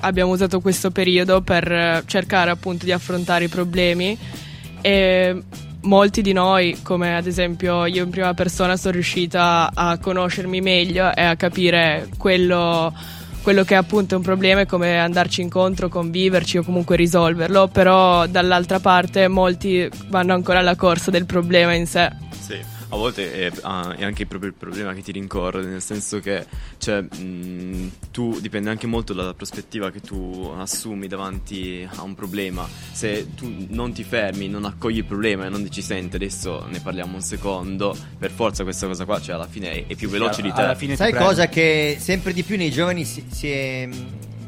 abbiamo usato questo periodo per eh, cercare appunto di affrontare i problemi. E molti di noi, come ad esempio io in prima persona, sono riuscita a conoscermi meglio e a capire quello, quello che è appunto un problema e come andarci incontro, conviverci o comunque risolverlo, però dall'altra parte molti vanno ancora alla corsa del problema in sé. Sì, a volte è, ah, è anche proprio il problema che ti rincorre, nel senso che cioè, mh, tu dipende anche molto dalla prospettiva che tu assumi davanti a un problema. Se tu non ti fermi, non accogli il problema e non dici senti, adesso ne parliamo un secondo, per forza questa cosa qua, cioè alla fine è, è più veloce di te. alla fine Sai cosa che sempre di più nei giovani si, si è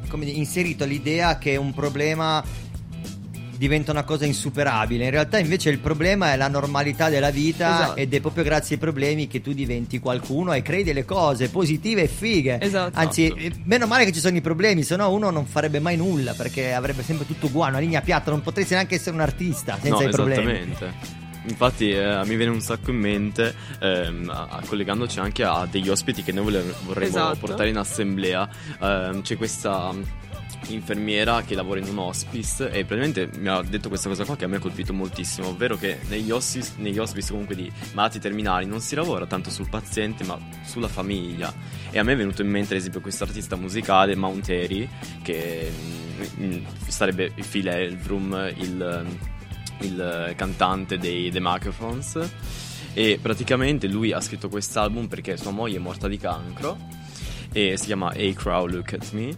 come dire, inserito l'idea che un problema diventa una cosa insuperabile. In realtà invece il problema è la normalità della vita Esatto. ed è proprio grazie ai problemi che tu diventi qualcuno e crei delle cose positive e fighe. Esatto. Anzi, meno male che ci sono i problemi, se no uno non farebbe mai nulla perché avrebbe sempre tutto uguale, una linea piatta, non potresti neanche essere un artista senza no, i problemi. esattamente. Infatti eh, mi viene un sacco in mente, ehm, a- collegandoci anche a degli ospiti che noi vorremmo Esatto. portare in assemblea, ehm, c'è questa infermiera che lavora in un hospice e praticamente mi ha detto questa cosa qua che a me ha colpito moltissimo, ovvero che negli hospice, negli hospice comunque di malati terminali non si lavora tanto sul paziente ma sulla famiglia. E a me è venuto in mente ad esempio questo artista musicale Mount Airy che mm, mm, sarebbe Phil Elvrum il il cantante dei The Microphones e praticamente lui ha scritto quest'album perché sua moglie è morta di cancro e si chiama A Crow Look At Me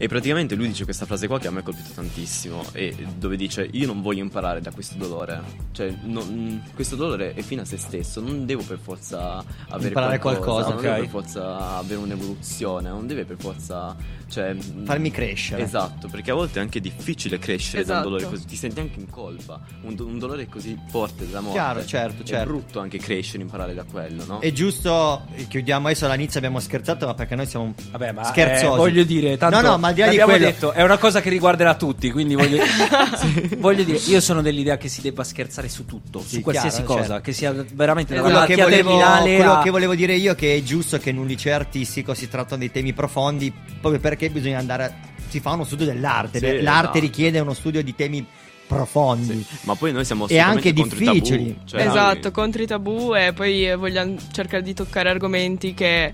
e praticamente lui dice questa frase qua che a me ha colpito tantissimo e dove dice io non voglio imparare da questo dolore cioè non- questo dolore è fine a se stesso non devo per forza avere Imparare qualcosa, non ok. devo per forza avere un'evoluzione non deve per forza cioè, Farmi crescere. esatto perché a volte è anche difficile crescere da un Esatto. dolore così ti senti anche in colpa un, do- un dolore così forte della morte Chiaro, certo, è certo. brutto anche crescere imparare da quello no? È giusto, chiudiamo adesso all'inizio abbiamo scherzato, ma perché noi siamo Vabbè, ma scherzosi. eh, voglio dire, tanto no, no, ma al di là di quello, detto, è una cosa che riguarderà tutti, quindi voglio, voglio dire, io sono dell'idea che si debba scherzare su tutto, Sì, su qualsiasi chiaro, cosa, certo. che sia veramente da quello, che volevo, quello a- che volevo dire io che è giusto che in un liceo artistico si trattano dei temi profondi proprio perché bisogna andare a- si fa uno studio dell'arte Sì, l'arte esatto. richiede uno studio di temi profondi ma poi noi siamo E anche difficili. tabù, cioè, esatto, noi- contro i tabù e poi eh, vogliamo cercare di toccare argomenti che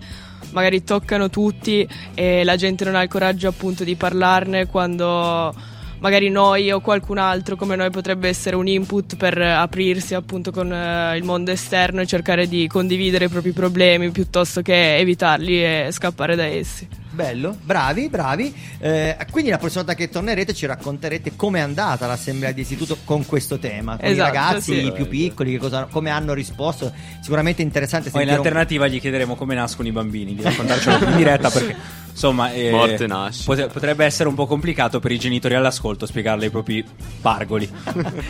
magari toccano tutti e la gente non ha il coraggio appunto di parlarne quando magari noi o qualcun altro come noi potrebbe essere un input per aprirsi appunto con eh, il mondo esterno e cercare di condividere i propri problemi piuttosto che evitarli e scappare da essi. Bello bravi bravi. Eh, quindi la prossima volta che tornerete ci racconterete com'è andata l'assemblea di istituto con questo tema. Con Esatto, i ragazzi sì. i più piccoli che cosa- come hanno risposto. Sicuramente interessante Poi in sentire un- alternativa gli chiederemo come nascono i bambini, di raccontarcelo in diretta perché insomma eh, Morte nasce. pote- potrebbe essere un po' complicato per i genitori all'ascolto spiegarle ai propri pargoli.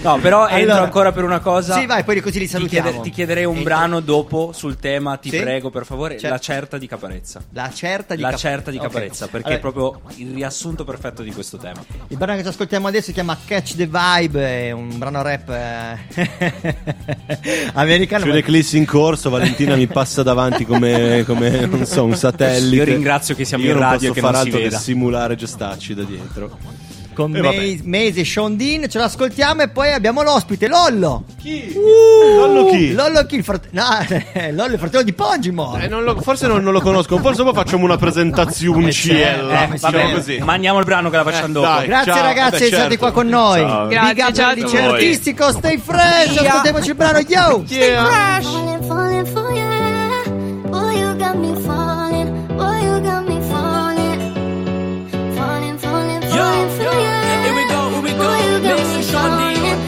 No, però entro Allora- ancora per una cosa. Sì, vai, poi così li Ti, salutiamo. chiede- ti chiederei un Entro. brano dopo sul tema, ti Sì? prego per favore, Certo. La certa di Caparezza. la certa di La Cap- certa di Ok. Caparezza, perché Allora, è proprio il riassunto perfetto di questo tema. Il brano che ci ascoltiamo adesso si chiama Catch the Vibe, è un brano rap eh, americano. C'è ma- l'eclissi in corso, Valentina mi passa davanti come, come, non so, un satellite. Io ringrazio che siamo Io in non radio posso che fare altro che simulare gestacci da dietro. con E vabbè. Maze, Maze e Sean Dean, ce l'ascoltiamo e poi abbiamo l'ospite Lollo. Chi? Uh, Lollo chi? Lollo chi? Il frate- no, Lollo il fratello di Pongimo. Eh, non lo- forse non, non lo conosco, forse poi facciamo una presentazione. Eh, ciela. eh, va bene. così. Ma andiamo al brano che la facciamo Eh, dopo. dai. Grazie ciao, ragazzi, beh, siete stati certo. qua con noi. Ciao. Grazie, Big up liceo artistico, stay fresh, ascoltiamoci il brano, yo! Falling, falling for you. Falling, falling for you. Here we go, here we go. Boy, you Mix and Sean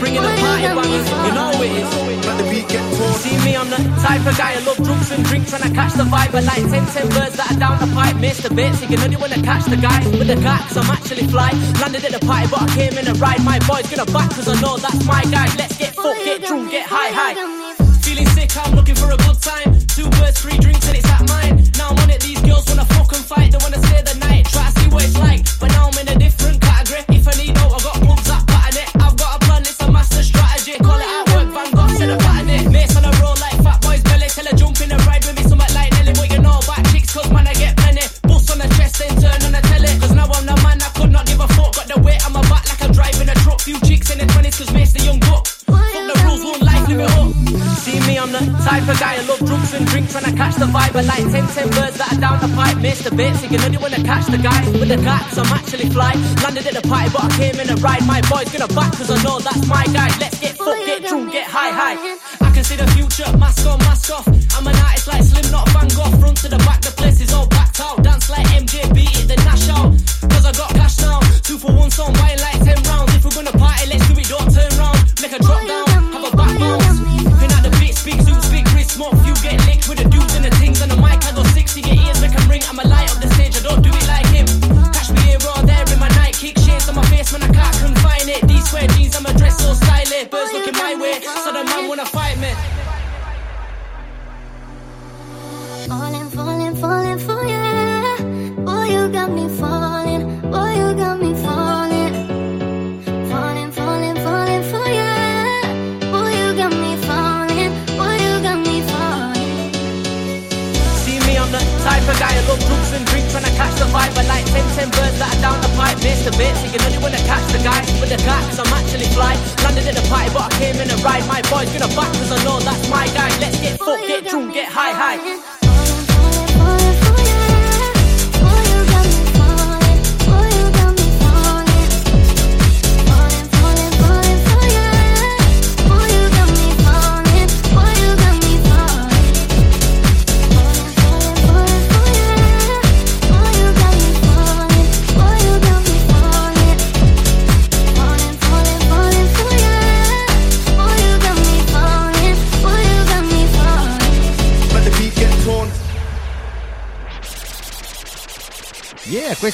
bringing the party got back. me You know it is. Let the beat get torn. See me, I'm the type type of guy who love drugs and drink trying to catch the vibe. I like 10, 10 birds that are down the pipe. Miss the bits, you can only wanna catch the guy with the cat, cause I'm actually fly. Landed at the party, but I came in a ride. My boy's gonna back, cause I know that's my guy. Let's get fucked, get drunk, get high, high. Feeling sick, I'm looking for a good time. Two birds, three drinks, and it's at mine. Now I'm on it, these girls wanna fuck and fight. They wanna stay the night, try to see what it's like. But now I'm in a different Few chicks in the 20s, cause the young buck. Fuck the rules, one life, live it up. See me, I'm the type of guy who love drugs and drink, trying to catch the vibe. I like 10, 10 birds that are down the pipe. Miss the bits, you can only wanna catch the guy with the cause I'm actually fly. Landed at the party, but I came in a ride. My boy's gonna back, cause I know that's my guy. Let's get fucked, get drunk, get high, high. I can see the future, mask on, mask off.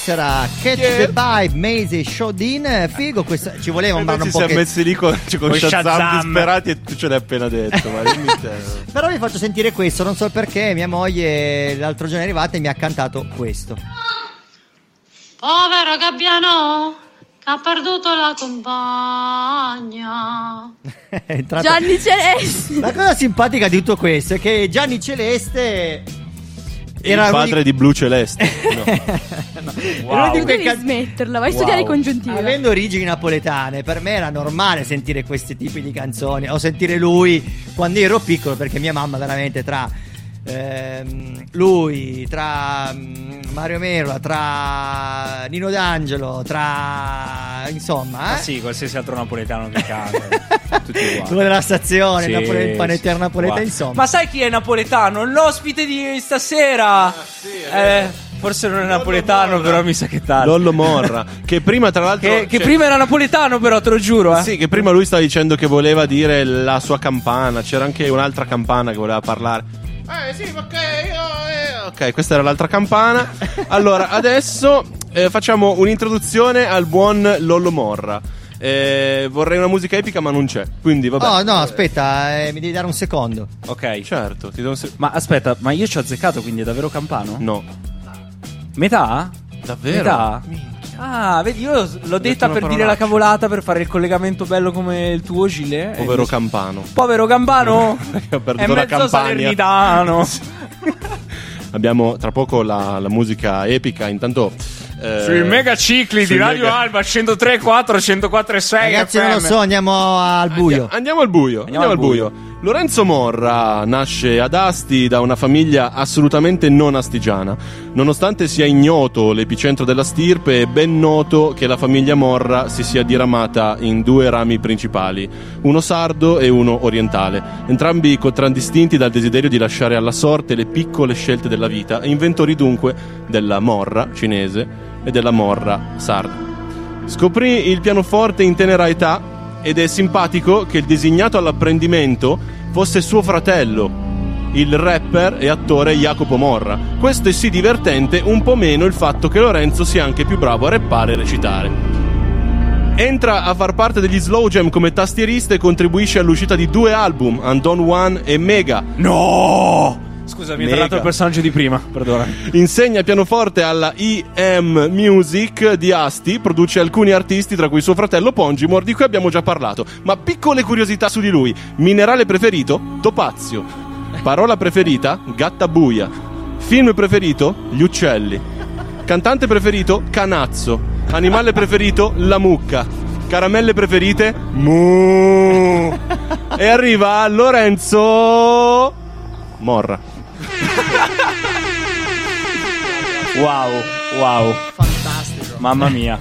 Yeah, era Catch the Vibe, Maze Shodin. Figo, questa, ci voleva un brano un si po' siamo messi lì con, con Con Shazam Shazam. disperati e tu ce l'hai appena detto. Ma. Però vi faccio sentire questo, non so perché mia moglie l'altro giorno è arrivata e mi ha cantato questo. Povero Gabbiano che ha perduto la compagna. È Gianni Celeste. La cosa simpatica di tutto questo è che Gianni Celeste era il padre di- di Blu Celeste. No. era uno di Devi can- smetterla, vai a studiare i Wow. congiuntivi. Avendo origini napoletane, per me era normale sentire questi tipi di canzoni o sentire lui quando ero piccolo, perché mia mamma veramente tra ehm, lui, tra mm, Mario Merola, tra Nino D'Angelo, tra insomma, Ma eh? sì, qualsiasi altro napoletano che canta. tutti uguali. quello della stazione, Sì, il napole- il panettiere sì, napoletano, insomma. Ma sai chi è napoletano? L'ospite di stasera. eh, forse non è napoletano, però mi sa che tale. Lollo Morra, che prima tra l'altro... Che, che cioè- prima era napoletano, però te lo giuro, eh. Sì, che prima lui stava dicendo che voleva dire la sua campana. C'era anche un'altra campana che voleva parlare. Eh sì, ok, io. Ok, questa era l'altra campana. Allora, adesso eh, facciamo un'introduzione al buon Lollo Morra. Eh, vorrei una musica epica, ma non c'è. Quindi, vabbè. Oh no, aspetta, eh, mi devi dare un secondo. Ok. Certo, ti do un se- Ma aspetta, ma io ci ho azzeccato, quindi è davvero campano? No. Metà? Davvero? Metà? Ah, vedi, io l'ho detta per dire la cavolata, per fare il collegamento bello come il tuo gilet. e Povero Campano. Povero Campano! Perché è perduto la mezzo campagna. salernitano. Abbiamo tra poco la, la musica epica. Intanto. eh, Sui mega cicli di sui Radio mega- Alba 103, 4, 104 e 6 Ragazzi, non lo so, andiamo al buio. Andiamo al buio. Andiamo, al buio. Lorenzo Morra nasce ad Asti da una famiglia assolutamente non astigiana. Nonostante sia ignoto l'epicentro della stirpe, è ben noto che la famiglia Morra si sia diramata in due rami principali, uno sardo e uno orientale, entrambi contraddistinti dal desiderio di lasciare alla sorte le piccole scelte della vita e inventori dunque della Morra cinese e della Morra sarda. Scoprì il pianoforte in tenera età ed è simpatico che il designato all'apprendimento fosse suo fratello. il rapper e attore Jacopo Morra. Questo è sì divertente, un po' meno il fatto che Lorenzo sia anche più bravo a rappare e recitare. Entra a far parte degli Slow Jam come tastierista e contribuisce all'uscita di due album, Undone One e Mega. No! Scusami, Mega. tornato il personaggio di prima, perdona. Insegna pianoforte alla EM Music di Asti, produce alcuni artisti, tra cui suo fratello Pongimor, di cui abbiamo già parlato. Ma piccole curiosità su di lui: minerale preferito? Topazio. Parola preferita? Gattabuia. Film preferito? Gli uccelli. Cantante preferito? Canazzo. Animale preferito? La mucca. Caramelle preferite? Mu. E arriva Lorenzo Morra. Wow, wow. Fantastico. Mamma mia.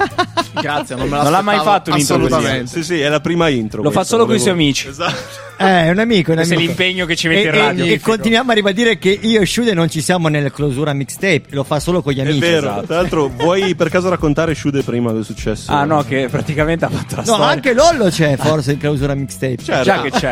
Grazie, non me Non l'ha mai fatto un'intro così. assolutamente. Sì, sì, è la prima intro. Lo fa questa, solo con i volevo- suoi amici. Esatto. Eh, è un amico, è un Questo è amico. l'impegno che ci mette e, in e- radio. e continuiamo a ribadire che io e Shude non ci siamo nella clausura mixtape, lo fa solo con gli È amici. vero, esatto. tra l'altro vuoi per caso raccontare Shude prima del successo? Ah no, che praticamente ha fatto la No, storia. anche Lollo c'è forse in clausura mixtape. Certo. Già che c'è.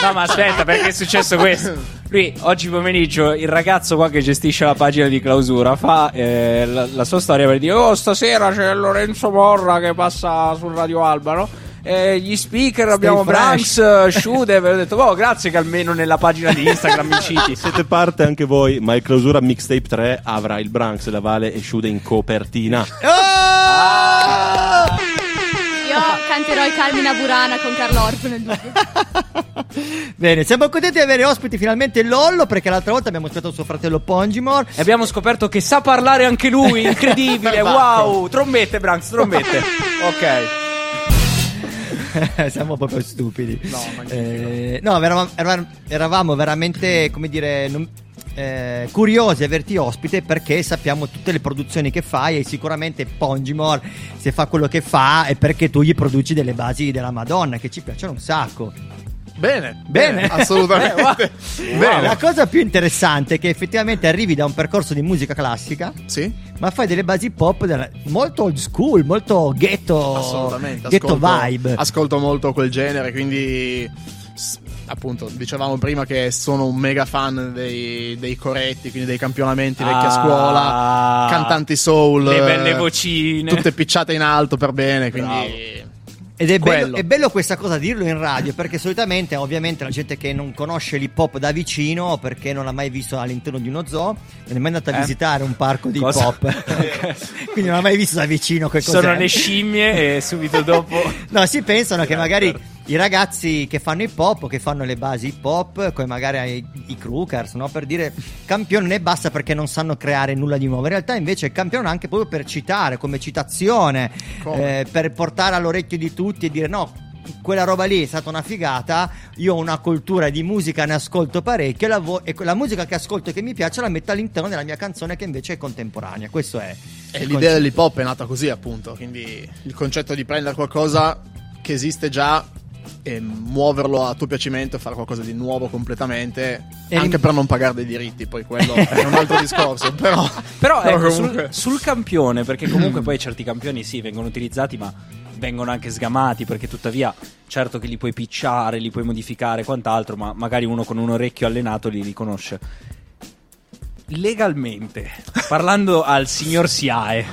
No, ma aspetta, perché è successo questo? Lui oggi pomeriggio, il ragazzo qua che gestisce la pagina di clausura, fa eh, la, la sua storia per dire: Oh, stasera c'è Lorenzo Morra che passa sul Radio Alba, no? E gli speaker abbiamo fresh. Branks, Shude. E ho detto: Oh, grazie che almeno nella pagina di Instagram mi citi. Siete parte anche voi, ma il clausura mixtape 3 avrà il Branks, la Vale e Shude in copertina. Io canterò i Carmina Burana con Carlo Orco nel dubbio. Bene, siamo contenti di avere ospiti finalmente Lollo perché l'altra volta abbiamo aspettato suo fratello Pongimor. E abbiamo scoperto che sa parlare anche lui, incredibile, wow! Trombette, Branks, trombette. Ok. Siamo proprio stupidi. No, no eravamo, eravamo- veramente, come dire, non- eh, curiosi di averti ospite perché sappiamo tutte le produzioni che fai e sicuramente Pongimor se fa quello che fa è perché tu gli produci delle basi della Madonna che ci piacciono un sacco. Bene, Bene. assolutamente. Bene. La cosa più interessante è che effettivamente arrivi da un percorso di musica classica, Sì, ma fai delle basi pop della- molto old school, molto ghetto, assolutamente. ghetto Ascolto, vibe. ascolto molto quel genere, quindi appunto dicevamo prima che sono un mega fan dei, dei coretti, quindi dei campionamenti vecchia Ah. scuola, cantanti soul, Le belle eh, vocine. tutte picciate in alto per bene, quindi Ed è bello, è bello questa cosa dirlo in radio perché solitamente, ovviamente, la gente che non conosce l'hip hop da vicino perché non l'ha mai visto all'interno di uno zoo, non è mai andato a Eh? visitare un parco di hip hop, quindi non ha mai visto da vicino che cos'è. Sono le scimmie e subito dopo. No, si pensano che magari i ragazzi che fanno hip hop, che fanno le basi hip hop, come magari i, i crookers, no? per dire campione ne basta perché non sanno creare nulla di nuovo. In realtà invece campione anche proprio per citare, come citazione, Come? eh, per portare all'orecchio di tutti e dire no. Quella roba lì è stata una figata. Io ho una cultura di musica, ne ascolto parecchio. E la, vo- e la musica che ascolto e che mi piace la metto all'interno della mia canzone, che invece è contemporanea. Questo è. E l'idea dell'hip hop è nata così, appunto. Quindi il concetto di prendere qualcosa che esiste già e muoverlo a tuo piacimento e fare qualcosa di nuovo completamente. E anche rim- per non pagare dei diritti, poi quello è un altro discorso. Però, Però però ecco, comunque- sul, sul campione, perché comunque poi certi campioni sì, vengono utilizzati, ma vengono anche sgamati, perché tuttavia, certo che li puoi picciare, li puoi modificare e quant'altro, ma magari uno con un orecchio allenato li riconosce. Legalmente, parlando al signor SIAE,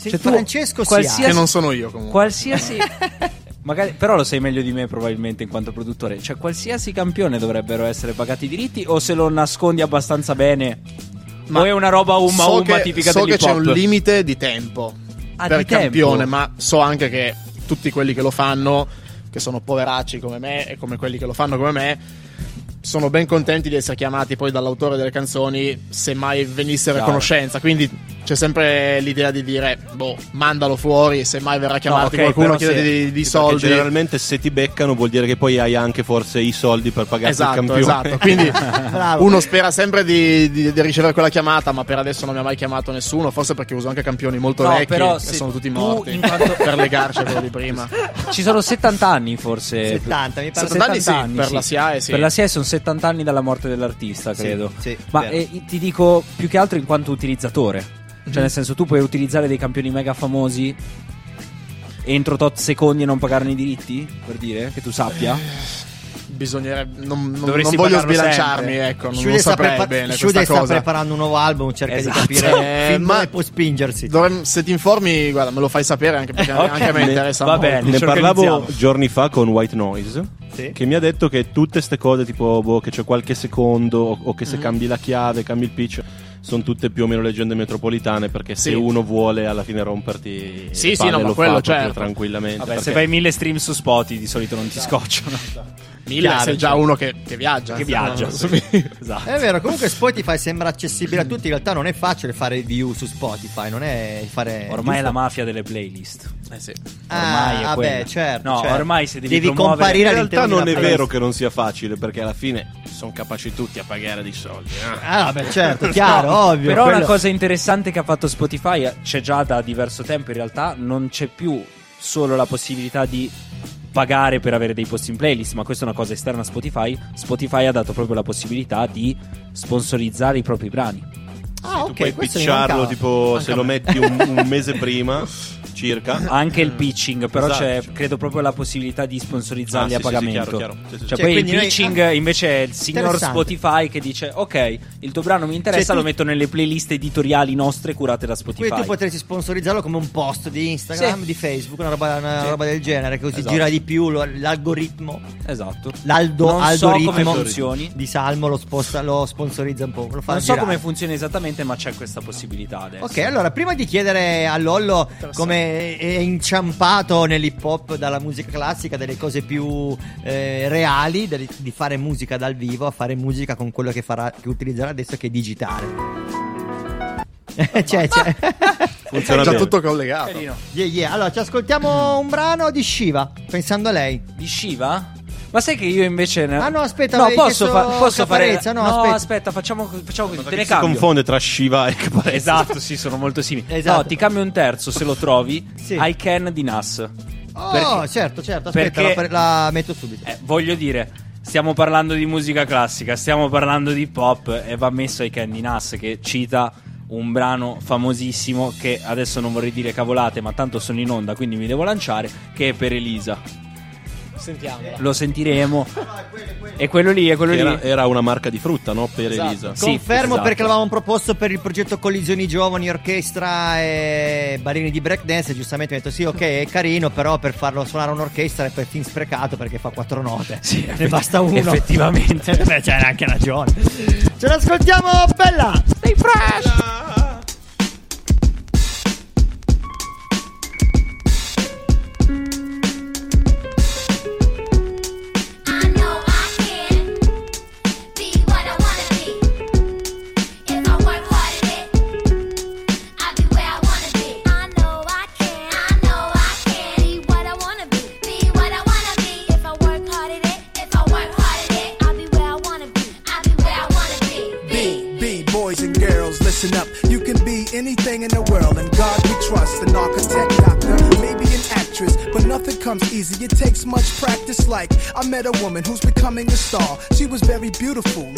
cioè tu- Francesco qualsiasi- che non sono io comunque. Qualsiasi. Magari, però lo sai meglio di me probabilmente in quanto produttore. Cioè, qualsiasi campione dovrebbero essere pagati i diritti o se lo nascondi abbastanza bene? o è una roba umma so umma che, tipica so che dell'hip c'è hop? un limite di tempo Ah, per di tempo? campione, ma so anche che tutti quelli che lo fanno, che sono poveracci come me e come quelli che lo fanno come me, sono ben contenti di essere chiamati poi dall'autore delle canzoni se mai venissero a conoscenza. Quindi c'è sempre l'idea di dire, boh, mandalo fuori, se mai verrà chiamato ok, qualcuno però chiede se- di, di sì, soldi. Generalmente se ti beccano vuol dire che poi hai anche forse i soldi per pagare il Esatto, campione. esatto. Quindi uno spera sempre di, di- di ricevere quella chiamata, ma per adesso non mi ha mai chiamato nessuno. Forse perché uso anche campioni molto No, vecchi però e sono tutti tu morti quanto- per legarci a quello di prima. Ci sono 70 anni forse. 70, mi pare 70 anni sì, per la SIAE sì. Per la SIAE sono 70 anni dalla morte dell'artista, credo. sì, Ma vero. eh, ti dico più che altro in quanto utilizzatore. Cioè, nel senso, tu puoi utilizzare dei campioni mega famosi entro tot secondi e non pagarne i diritti? Per dire, che tu sappia. bisognerebbe. Non, non- non Dovresti voglio sbilanciarmi, sempre. ecco. Non, non saprei prepa- bene Shude sta cosa. preparando un nuovo album, cerca Esatto. di capire Eh, fin ma- può spingersi. Dovremmo- se ti informi, guarda, me lo fai sapere anche perché Ok. anche a me interessa va molto. bene. Ne parlavo giorni fa con White Noise. Sì. Che mi ha detto che tutte queste cose, tipo boh, che c'è qualche secondo, o, o che se Mm. cambi la chiave, cambi il pitch, sono tutte più o meno leggende metropolitane. Perché se Sì. uno vuole alla fine romperti, Sì, sì, no, ma lo quello fa certo. tranquillamente. Vabbè, perché- se fai mille stream su Spotify di solito non ti scocciano. Mille Chiaro, sei già cioè. uno che, che viaggia. Che viaggia, No, sì. Esatto. È vero, comunque Spotify sembra accessibile a tutti, in realtà non è facile fare review su Spotify, non è fare... Ormai è la mafia delle playlist. Eh sì. Ormai Ah, è vabbè, certo, No, certo. ormai se devi, Devi promuovere comparire In realtà non è vero che non sia facile, perché alla fine sono capaci tutti a pagare dei soldi. eh. Ah, vabbè, certo, chiaro, ovvio. Però quello- una cosa interessante che ha fatto Spotify eh, c'è già da diverso tempo in realtà, non c'è più solo la possibilità di pagare per avere dei post in playlist, ma questa è una cosa esterna a Spotify. Spotify ha dato proprio la possibilità di sponsorizzare i propri brani. Ah, tu ok, puoi questo mi pitcharlo tipo se lo me. metti un, un mese prima circa. Anche il pitching, però Esatto. c'è credo proprio la possibilità di sponsorizzarli Ah, a sì, sì, sì, pagamento. chiaro, chiaro. Cioè, Cioè, poi il quindi noi- pitching ah, invece è il signor. Spotify che dice: Ok, il tuo brano mi interessa, Cioè, tu- lo metto nelle playlist editoriali nostre curate da Spotify. Quindi tu potresti sponsorizzarlo come un post di Instagram, Sì. di Facebook, una roba, una Sì. roba del genere, così Esatto. gira di più lo- l'algoritmo. Esatto. L'aldo, non so come algoritmo funzioni. di Salmo lo, sposta, lo sponsorizza un po'. Lo fa Non so girare. come funziona esattamente, ma c'è questa possibilità adesso. Ok, allora prima di chiedere a Lollo come è inciampato nell'hip hop dalla musica classica, delle cose più eh, reali, del- di fare musica dal vivo, a fare musica con quello che, farà, che utilizzerà adesso che è digitale. cioè, cioè. Funziona già tutto collegato. Yeah, yeah. Allora, ci ascoltiamo un brano di Shiva, pensando a lei. Di Shiva? Ma sai che io invece. Ne... Ah, no, aspetta, no, posso, fa- posso fare. Caparezza, no, aspetta. aspetta, facciamo, facciamo così. Te ne si confonde tra Shiva e Caparezza. Esatto, sì, sono molto simili. Esatto. No, ti cambio un terzo se lo trovi. Sì. I can di Nas. Oh, Perché- certo, certo, aspetta, perché- la, la metto subito. Eh, voglio dire, stiamo parlando di musica classica, stiamo parlando di pop e va messo ai Candy Nas che cita un brano famosissimo che adesso non vorrei dire cavolate, ma tanto sono in onda, quindi mi devo lanciare, che è per Elisa. Sentiamola. Lo sentiremo. E quello lì, è quello lì. Era, era una marca di frutta, no? Per Esatto. Elisa. Sì, Confermo esatto. perché l'avevamo proposto per il progetto Collisioni Giovani, Orchestra e Barini di Breakdance. E giustamente ho detto: Sì, ok, è carino, però per farlo suonare un'orchestra è per fin sprecato perché fa quattro note. Sì, ne basta uno. Effettivamente. Beh, c'è anche ragione. Ce l'ascoltiamo, bella! Stay fresh! I I met a woman who's becoming a star. She was very beautiful,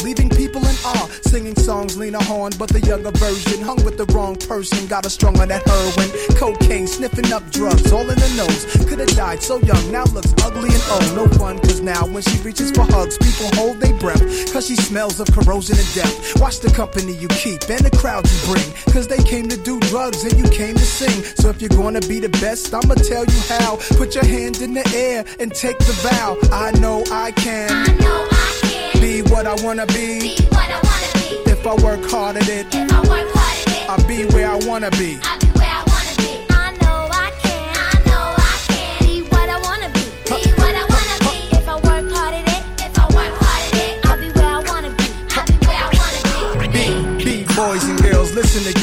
leaving people in awe. Singing songs, Lena Horne, but the younger version hung with the wrong person. Got a strung on that heroin, cocaine, sniffing up drugs, all in the nose. Could have died so young, now looks ugly and old. No fun, cause now when she reaches for hugs, people hold their breath. Cause she smells of corrosion and death. Watch the company you keep and the crowd you bring. Cause they came to do drugs and you came to sing. So if you're gonna be the best, I'ma tell you how. Put your hand in the air and take the vow. I know I can. I know I can Be what I wanna be. be If I work hard at it, If I work hard at it, I'll be where I wanna be. I'll be where I wanna be. I know I can. I know I can be what I wanna be. Be what I wanna be. If I work hard at it, if I work hard at it, I'll be where I wanna be. I'll be where I wanna be. B, B, boys and girls, listen again.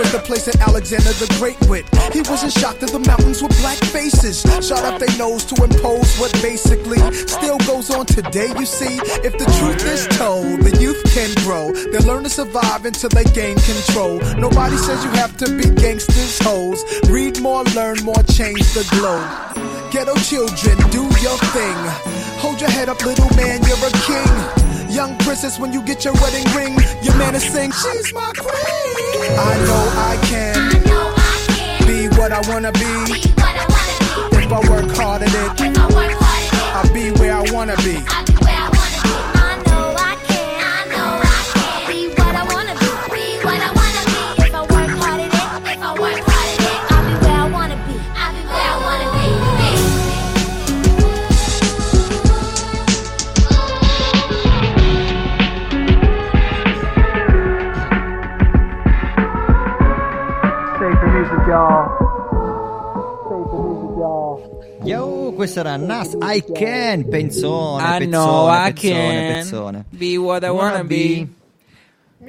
was the place that Alexander the Great went. He wasn't shocked that the mountains were black faces. Shot up their nose to impose what basically still goes on today, you see. If the truth is told, the youth can grow. They learn to survive until they gain control. Nobody says you have to be gangsters, hoes. Read more, learn more, change the globe. Ghetto children, do your thing. Hold your head up, little man, you're a king. Young princess, when you get your wedding ring, your man is saying, She's my queen. I know I can. Be what I wanna be. If I work hard at it, I'll be where I wanna be. Save Questo era Nas I Can, penzone, I pezzone, know I pezzone, can pezzone. be what I wanna be.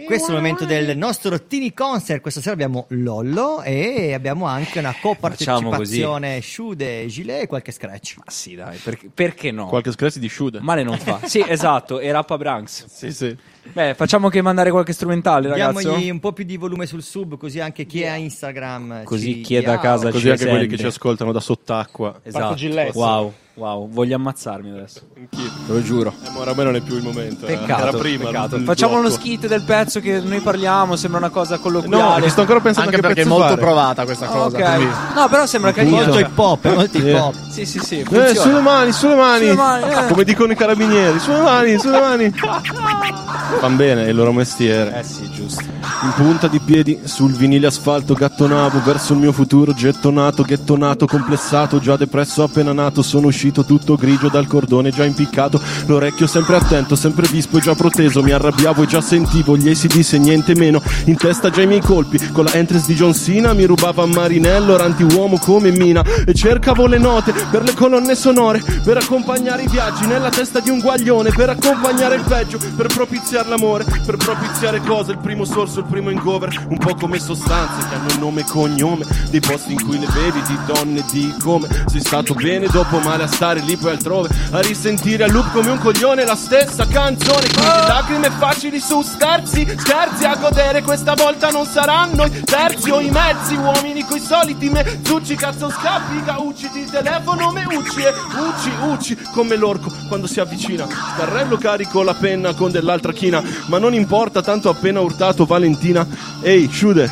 Questo è il momento del nostro Tini Concert. Questa sera abbiamo Lollo e abbiamo anche una copartecipazione Shude, Gilet e qualche scratch. Ma sì, dai, perché, perché no? Qualche scratch di Shude. Male non fa. Sì, esatto, e Rappa Branks. Sì, sì. Beh, facciamo che mandare qualche strumentale, ragazzi. Diamogli un po' più di volume sul sub, così anche chi è a Instagram. Così ci chi è da casa Così ci anche quelli che ci ascoltano da sott'acqua. Esatto. Wow, wow, voglio ammazzarmi adesso. Anch'io. Te lo giuro. Eh, ma oramai non è più il momento. eh. Peccato, Era prima. peccato. Facciamo uno blocco. skit del pezzo che noi parliamo, sembra una cosa colloquiale. No, che sto ancora pensando Anche perché è molto fare. provata questa cosa. Ok. quindi- No, però sembra carino. Molto hip hop, molto hip hop. Sì, sì, sì. Eh, sulle mani, sulle mani. Sulle mani, eh. Come dicono i carabinieri, sulle mani, sulle mani. Van bene, il loro mestiere. Eh sì, giusto. In punta di piedi, sul vinile asfalto, gattonavo verso il mio futuro, gettonato, ghettonato, complessato, già depresso appena nato, sono uscito tutto grigio dal cordone già impiccato, l'orecchio sempre attento, sempre vispo e già proteso, mi arrabbiavo e già sentivo gli ACDC e niente meno, in testa già i miei colpi, con la entrance di John Cena mi rubava Marinello, rantiuomo come Mina, e cercavo le note per le colonne sonore, per accompagnare i viaggi nella testa di un guaglione, per accompagnare il peggio, per propiziare l'amore, per propiziare cosa, il primo sorso, il primo ingover, un po' come sostanze che hanno il nome e cognome, dei posti in cui le bevi, di donne, di come, sei stato bene dopo male a stare lì poi altrove, a risentire a loop come un coglione la stessa canzone, quindi lacrime facili su sterzi, scherzi a godere, questa volta non saranno i terzi o i mezzi, uomini coi soliti mezzucci, cazzo scappi, gaucci, ti telefono me ucci e ucci, ucci, come l'orco quando si avvicina, scarrello carico la penna con dell'altra china, ma non importa, tanto appena urtato Valentina, ehi, Shude,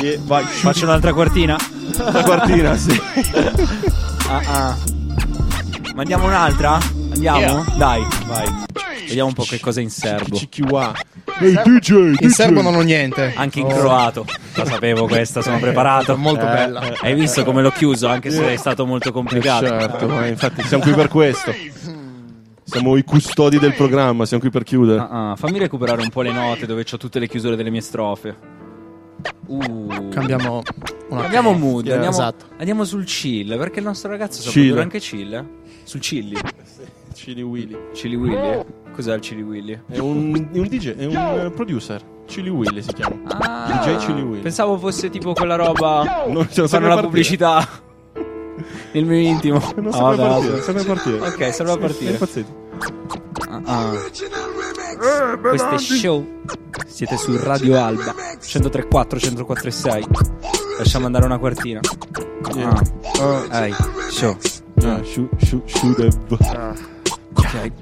Yeah, vai, Shude. Faccio un'altra quartina? La quartina, sì. Ah, ah. Mandiamo un'altra? Andiamo? Yeah. Dai, vai. Vediamo un po' che cosa è in serbo. Ehi, DJ, In serbo non ho niente. Anche in Oh. croato. La sapevo questa, sono preparato. Molto Eh, bella. Hai visto come l'ho chiuso, anche se è stato molto complicato. Certo, ma infatti siamo qui per questo. Siamo i custodi del programma, siamo qui per chiudere. Ah, ah, fammi recuperare un po' le note dove ho tutte le chiusure delle mie strofe. Uh. Cambiamo una Cambiamo mood, Yeah, andiamo, esatto. andiamo sul chill, perché il nostro ragazzo sa Chill. produrre anche chill. eh? Sul chilli. Chili Willy. Chili Willy? Cos'è il Chili Willy? È un, è un DJ, è un eh, producer. Chili Willy si chiama. Ah, DJ Chili Willy. Pensavo fosse tipo quella roba. Non ce la Fanno la pubblicità. Nel mio intimo. Non Ah, saprei vabbè, partire, vabbè. saprei partire. Ok, serve a Sì, partire. è impazzito. Ah. Questo è show. Siete su Radio Alba 1034 1046. Lasciamo andare una quartina. Ah. Ehi, show. Ah, shu- shu- shudeb. Ok.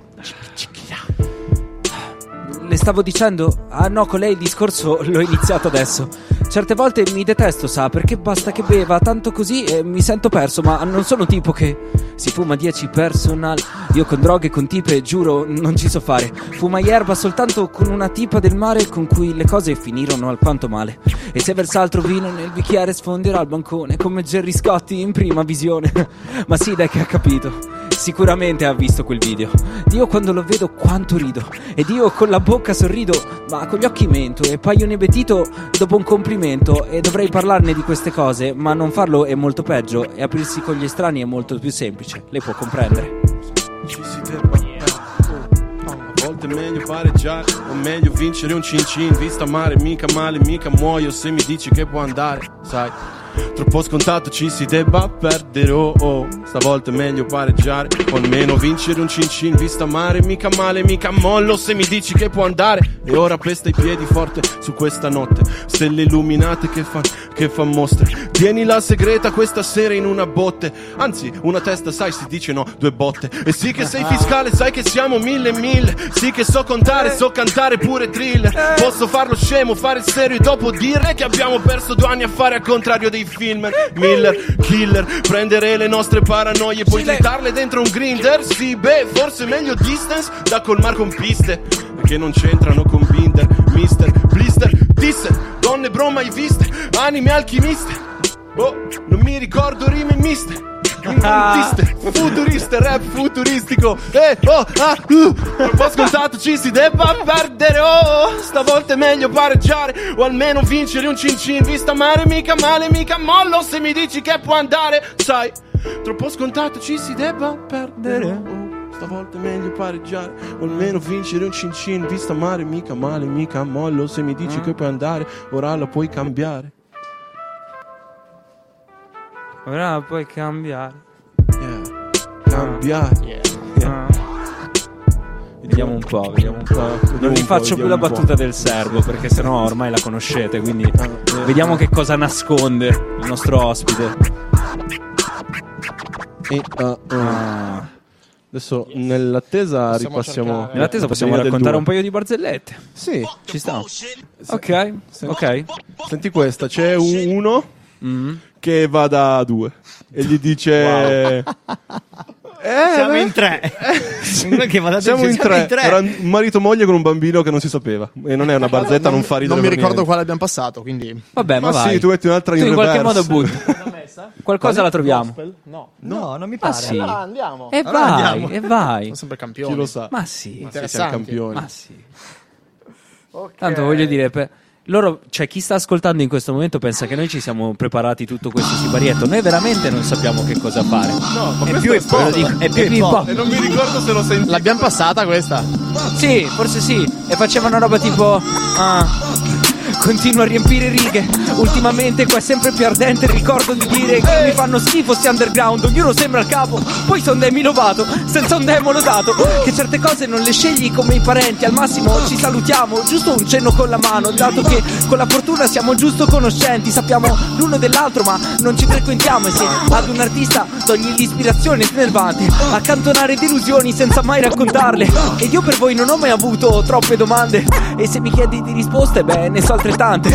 Le stavo dicendo, ah no, con lei il discorso l'ho iniziato adesso. Certe volte mi detesto, sa, perché basta che beva tanto così e mi sento perso, ma non sono tipo che si fuma 10 personal. Io con droghe, con tipe, giuro, non ci so fare. Fumai erba soltanto con una tipa del mare con cui le cose finirono alquanto male. E se versa altro vino nel bicchiere sfonderà il bancone, come Gerry Scotti in prima visione. ma sì, dai che ha capito. Sicuramente ha visto quel video. Dio quando lo vedo quanto rido. Ed io con la bocca sorrido, ma con gli occhi mento. E paio inebetito dopo un complimento. E dovrei parlarne di queste cose, ma non farlo è molto peggio. E aprirsi con gli estranei è molto più semplice. Lei può comprendere. È meglio pareggiare O meglio vincere un cin cin Vista mare, mica male, mica muoio Se mi dici che può andare, sai Troppo scontato ci si debba perdere oh oh. Stavolta è meglio pareggiare O almeno vincere un cin cin Vista mare, mica male, mica mollo. Se mi dici che può andare E ora pesta i piedi forte su questa notte. Stelle illuminate che fan, che fan mostre. Tieni la segreta questa sera in una botte. Anzi, una testa sai si dice no, due botte. E sì che sei fiscale, sai che siamo mille e mille. Sì che so contare, so cantare pure drill. Posso farlo scemo, fare il serio e dopo dire Che abbiamo perso due anni a fare al contrario dei film Miller, killer, prendere le nostre paranoie Poi trittarle dentro un grinder? Sì, beh, forse meglio distance da colmar con piste Che non c'entrano con Binder, mister, blister, disser Donne bro mai viste, anime alchimiste? Oh, non mi ricordo rime miste Futuriste, rap futuristico. Eh, oh, ah, uh. Un scontato ci si debba perdere Oh, stavolta è meglio pareggiare O almeno vincere un cin cin. Vista mare, mica male, mica mollo Se mi dici che può andare Sai, troppo scontato ci si debba perdere Oh, Stavolta è meglio pareggiare O almeno vincere un cin cin. Vista mare, mica male, mica mollo Se mi dici che puoi andare Ora la puoi cambiare Ora puoi cambiare. Cambiare Ah. Vediamo un po', vediamo un po'. Vediamo Non vi faccio più la battuta del servo perché sennò ormai la conoscete. Quindi vediamo che cosa nasconde il nostro ospite. E, uh, uh. Adesso nell'attesa Possiamo ripassiamo. cercare- Nell'attesa possiamo raccontare un paio di barzellette. Sì, Ci sta. Ok, ok. Senti questa, c'è un- uno Mm. Che va da due e gli dice... Eh, Siamo beh, in tre. Che va da Siamo in siamo tre. in tre. Era un marito e moglie con un bambino che non si sapeva. E non è una barzetta, non, fa ridere. Non mi ricordo niente. quale abbiamo passato, quindi... Vabbè, ma, Ma vai. sì, tu metti un'altra Tu in in qualche modo butti. Qualcosa la troviamo. No. No, non mi Ma pare. sì. Allora andiamo. E Allora vai, andiamo. e vai. Sono sempre campioni. Chi lo sa? Ma sì. Ma sì, campioni. Ma sì. Tanto voglio dire, per- loro, cioè chi sta ascoltando in questo momento pensa che noi ci siamo preparati tutto questo siparietto. Noi veramente non sappiamo che cosa fare. No, ma È più è lo dico, è più hop. hop. E non mi ricordo se lo senti. L'abbiamo passata questa? Sì, forse sì. E facevano roba tipo. Ah. Continuo a riempire righe. Ultimamente qua è sempre più ardente il ricordo di dire che mi fanno schifo sti underground. Ognuno sembra il capo. Poi son demi lovato, senza un demo lodato. Che certe cose non le scegli come i parenti. Al massimo ci salutiamo, giusto un cenno con la mano. Dato che con la fortuna siamo giusto conoscenti. Sappiamo l'uno dell'altro, ma non ci frequentiamo. E se ad un artista togli l'ispirazione snervante, accantonare delusioni senza mai raccontarle. Ed io per voi non ho mai avuto troppe domande. E se mi chiedi di risposte, beh, ne so altrettante.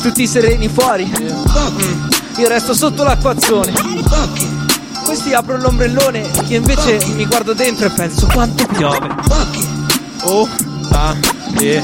Tutti sereni fuori. Mm. Io resto sotto l'acquazzone. Questi apro l'ombrellone, io invece mi guardo dentro e penso quanto piove. Oh, ah, e,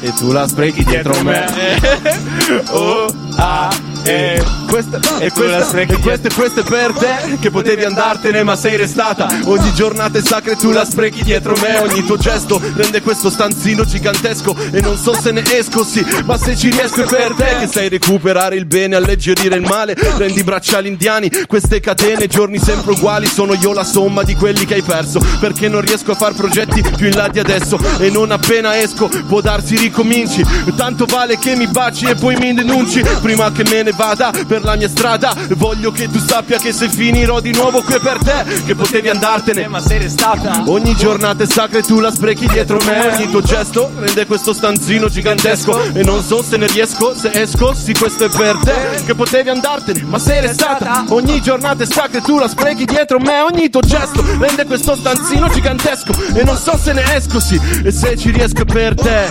e tu la sprechi dietro me. Oh, ah, e questa, e questa, e questa, e questa è per te che potevi andartene ma sei restata. ogni giornata è sacra e tu la sprechi dietro me. Ogni tuo gesto rende questo stanzino gigantesco. E non so se ne esco sì ma se ci riesco è per te che sai recuperare il bene alleggerire il male. Rendi i bracciali indiani queste catene giorni sempre uguali sono io la somma di quelli che hai perso. Perché non riesco a far progetti più in là di adesso. E non appena esco può darsi ricominci. Tanto vale che mi baci e poi mi denunci. Prima che me ne vada per per la mia strada. Voglio che tu sappia che se finirò di nuovo qui è per te Che potevi andartene. Ma sei restata. Ogni giornata è sacra e tu la sprechi dietro me. Ogni tuo gesto rende questo stanzino gigantesco. E non so se ne riesco, se esco Sì questo è per te Che potevi andartene. Ma sei restata. Ogni giornata è sacra e tu la sprechi dietro me. Ogni tuo gesto rende questo stanzino gigantesco. E non so se ne esco sì E se ci riesco è per te.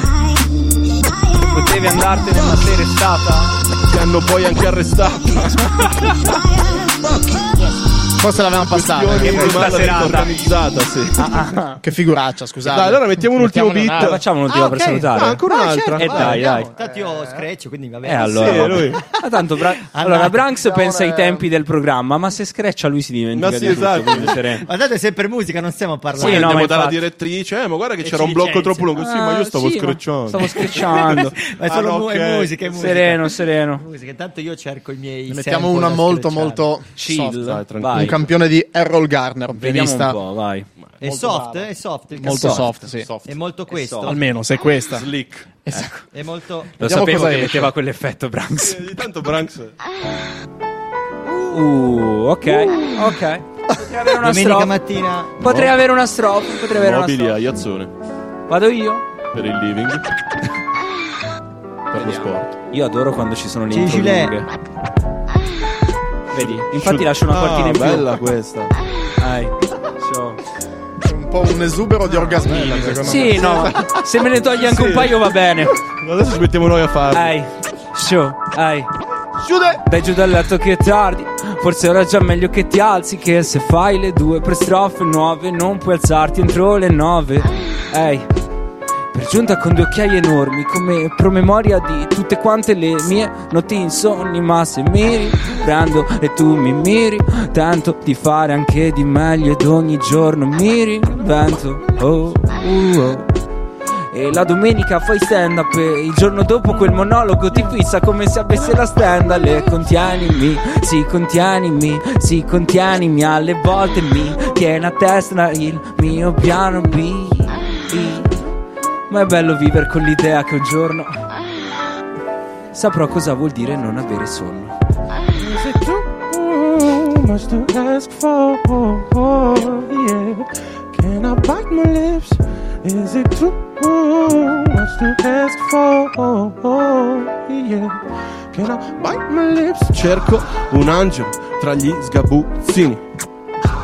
Potevi andartene ma sei restata Ti hanno poi anche arrestata Forse l'avevamo passata. Che mala serata. organizzata, sì. Che figuraccia, scusate. Dai, allora mettiamo un ultimo beat. un'altra. Facciamo un'ultima Ah, per ok. salutare. Ah, ancora un'altra. certo, Eh, dai, andiamo. dai. Tanto io screccio, quindi va Eh bene. allora, Sì, vabbè. lui. Ma tanto Bra- allora Branks pensa ai tempi del programma, ma se screccia lui si dimentica Ma sì, di tutto, esatto. sereno. Guardate, è sempre musica, non stiamo parlando. Sì, no, andiamo ma dalla direttrice, eh, ma guarda che E c'era un blocco troppo lungo. Sì, ma io Ah, stavo screcciando. Stavo screcciando. Ma è solo Ah, no, musica, è musica. sereno, sereno. Intanto io cerco i miei mettiamo una molto, molto Chill. Vai. Campione di Errol Garner, Vediamo pianista un po', vai. È soft, è soft. il molto soft, sì. È molto questo. soft. Almeno se è questa. Slick. È molto. Lo Vediamo sapevo che esce. metteva quell'effetto Branks. Eh, Tanto Branks. Uh, ok, ok. Potrei avere una Domenica strofa. mattina. Potrei avere una strofa. Potrei avere una Mobili a strofa. Iazzone. Vado io? Per il living. per lo sport. Io adoro quando ci sono le Sì, intro lunghe. Vedi, infatti lascio una cortina Ah, in più. bella questa. Dai. È un po' un esubero di orgasmi, secondo Sì, me. no, ma se me ne togli anche Sì. un paio va bene. Adesso ci mettiamo noi a farlo. Ehi, show, ehi. Chiude! Dai giù dal letto che è tardi Forse ora è già meglio che ti alzi Che se fai le due per strofe nuove Non puoi alzarti entro le nove Ehi Per giunta con due occhiali enormi Come promemoria di tutte quante le mie notti insonni Ma se mi riprendo e tu mi miri Tento di fare anche di meglio Ed ogni giorno mi reinvento Oh, uh, oh. E la domenica fai stand up e il giorno dopo quel monologo ti fissa come se avesse la stendale Contienimi, sì contienimi, sì contienimi Alle volte mi tiene a testa il mio piano B Ma è bello vivere con l'idea che un giorno Saprò cosa vuol dire non avere sonno Is it too much to ask for? Yeah. Can I bite my lips? Is it too much to ask for? Yeah. Can I bite my lips? Cerco un angelo tra gli sgabuzzini.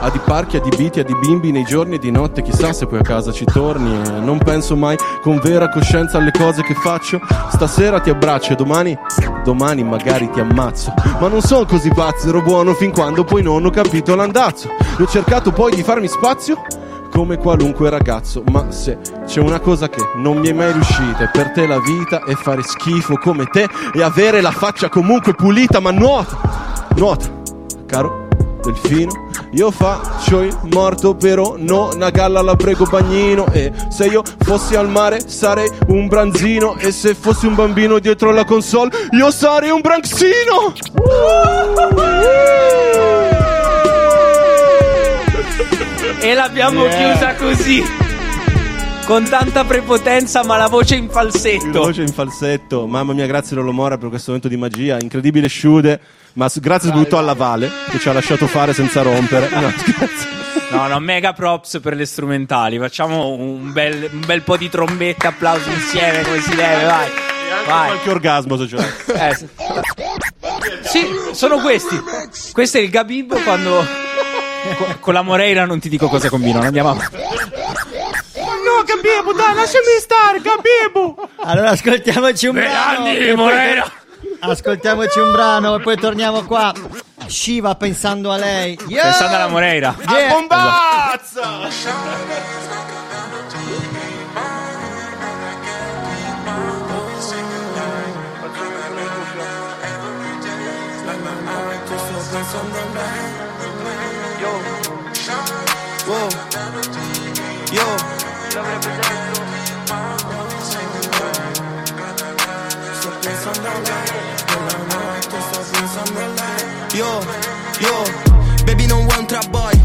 A di parchi, a di biti, a di bimbi nei giorni e di notte, chissà se poi a casa ci torni. E non penso mai con vera coscienza alle cose che faccio. Stasera ti abbraccio e domani, domani magari ti ammazzo. Ma non sono così pazzo, ero buono fin quando poi non ho capito l'andazzo. E ho cercato poi di farmi spazio come qualunque ragazzo. Ma se c'è una cosa che non mi è mai riuscita, e per te la vita è fare schifo come te e avere la faccia comunque pulita, ma nuota, nuota, caro delfino. Io faccio il morto, però no, una galla la prego bagnino. E se io fossi al mare sarei un branzino. E se fossi un bambino dietro la console, io sarei un branxino. E l'abbiamo Yeah. chiusa così Con tanta prepotenza ma la voce in La falsetto voce in falsetto. Mamma mia, grazie Lolo Mora per questo momento di magia. Incredibile Sciude. Ma grazie soprattutto alla Vale che ci ha lasciato fare senza rompere. No, scherzo. No, no, mega props per le strumentali. Facciamo un bel, un bel po' di trombette, applausi insieme come si deve, vai. Vai. Qualche orgasmo se ce l'hai. Eh, sì. Sì, sono questi. Questo è il Gabib quando co- con la Moreira non ti dico cosa combinano. Andiamo avanti. No, Gabibo, dai, lasciami stare, Gabibo. Allora ascoltiamoci un e poi- Moreira. Ascoltiamoci un brano e poi torniamo qua. Shiva pensando a lei. Yeah! Pensando alla Moreira. Yeah. Bombazza! Wow. Yo. Sto pensando a lei, Yo, yo, baby non vuoi un trap boy,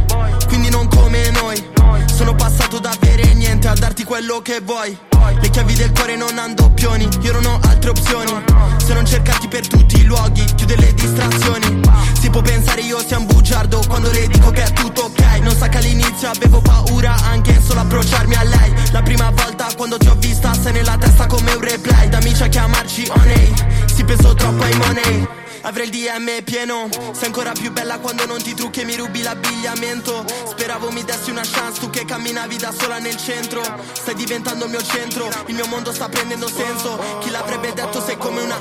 quindi non come noi. Sono passato da avere niente a darti quello che vuoi. Le chiavi del cuore non hanno doppioni, io non ho altre opzioni. Se non cercarti per tutti i luoghi, chiude le distrazioni. Si può pensare io sia un bugiardo quando le dico che è tutto ok. Non sa che all'inizio avevo paura anche solo approcciarmi a lei. La prima volta quando ti ho vista sei nella testa come un replay. Da amici a chiamarci onei, si pensò troppo ai money. Avrei il DM pieno. Sei ancora più bella quando non ti trucchi e mi rubi l'abbigliamento. Speravo mi dessi una chance Tu che camminavi da sola nel centro. Stai diventando il mio centro Il mio mondo sta prendendo senso. Chi l'avrebbe detto sei come una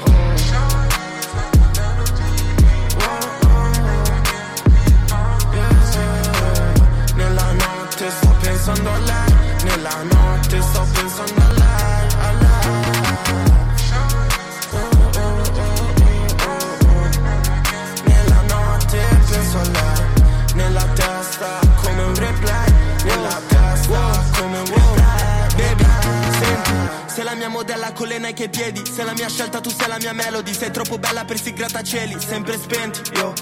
Nella notte sto pensando a lei Nella notte sto pensando a lei, modella con le Nike ai piedi. Sei la mia scelta, tu sei la mia melody. Sei troppo bella per sti grattacieli Sempre spenti, io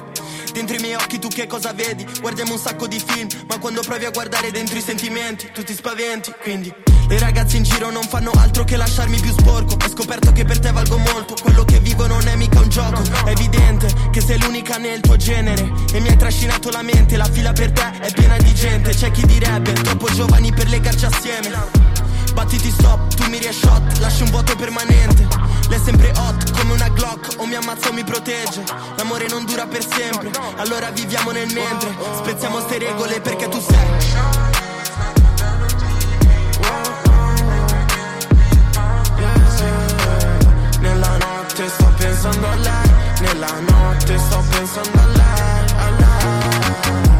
Dentro i miei occhi tu che cosa vedi? Guardiamo un sacco di film Ma quando provi a guardare dentro i sentimenti Tu ti spaventi, quindi Le ragazze in giro non fanno altro che lasciarmi più sporco. Ho scoperto che per te valgo molto. Quello che vivo non è mica un gioco. È evidente che sei l'unica nel tuo genere. E mi hai trascinato la mente. La fila per te è piena di gente. C'è chi direbbe troppo giovani per legarci assieme Battiti stop, tu mi shot, lasci un vuoto permanente. Lei è sempre hot, come una Glock, o mi ammazza o mi protegge. L'amore non dura per sempre, allora viviamo nel mentre. Spezziamo ste regole perché tu sei. Nella notte sto pensando a lei Nella notte sto pensando a lei, a lei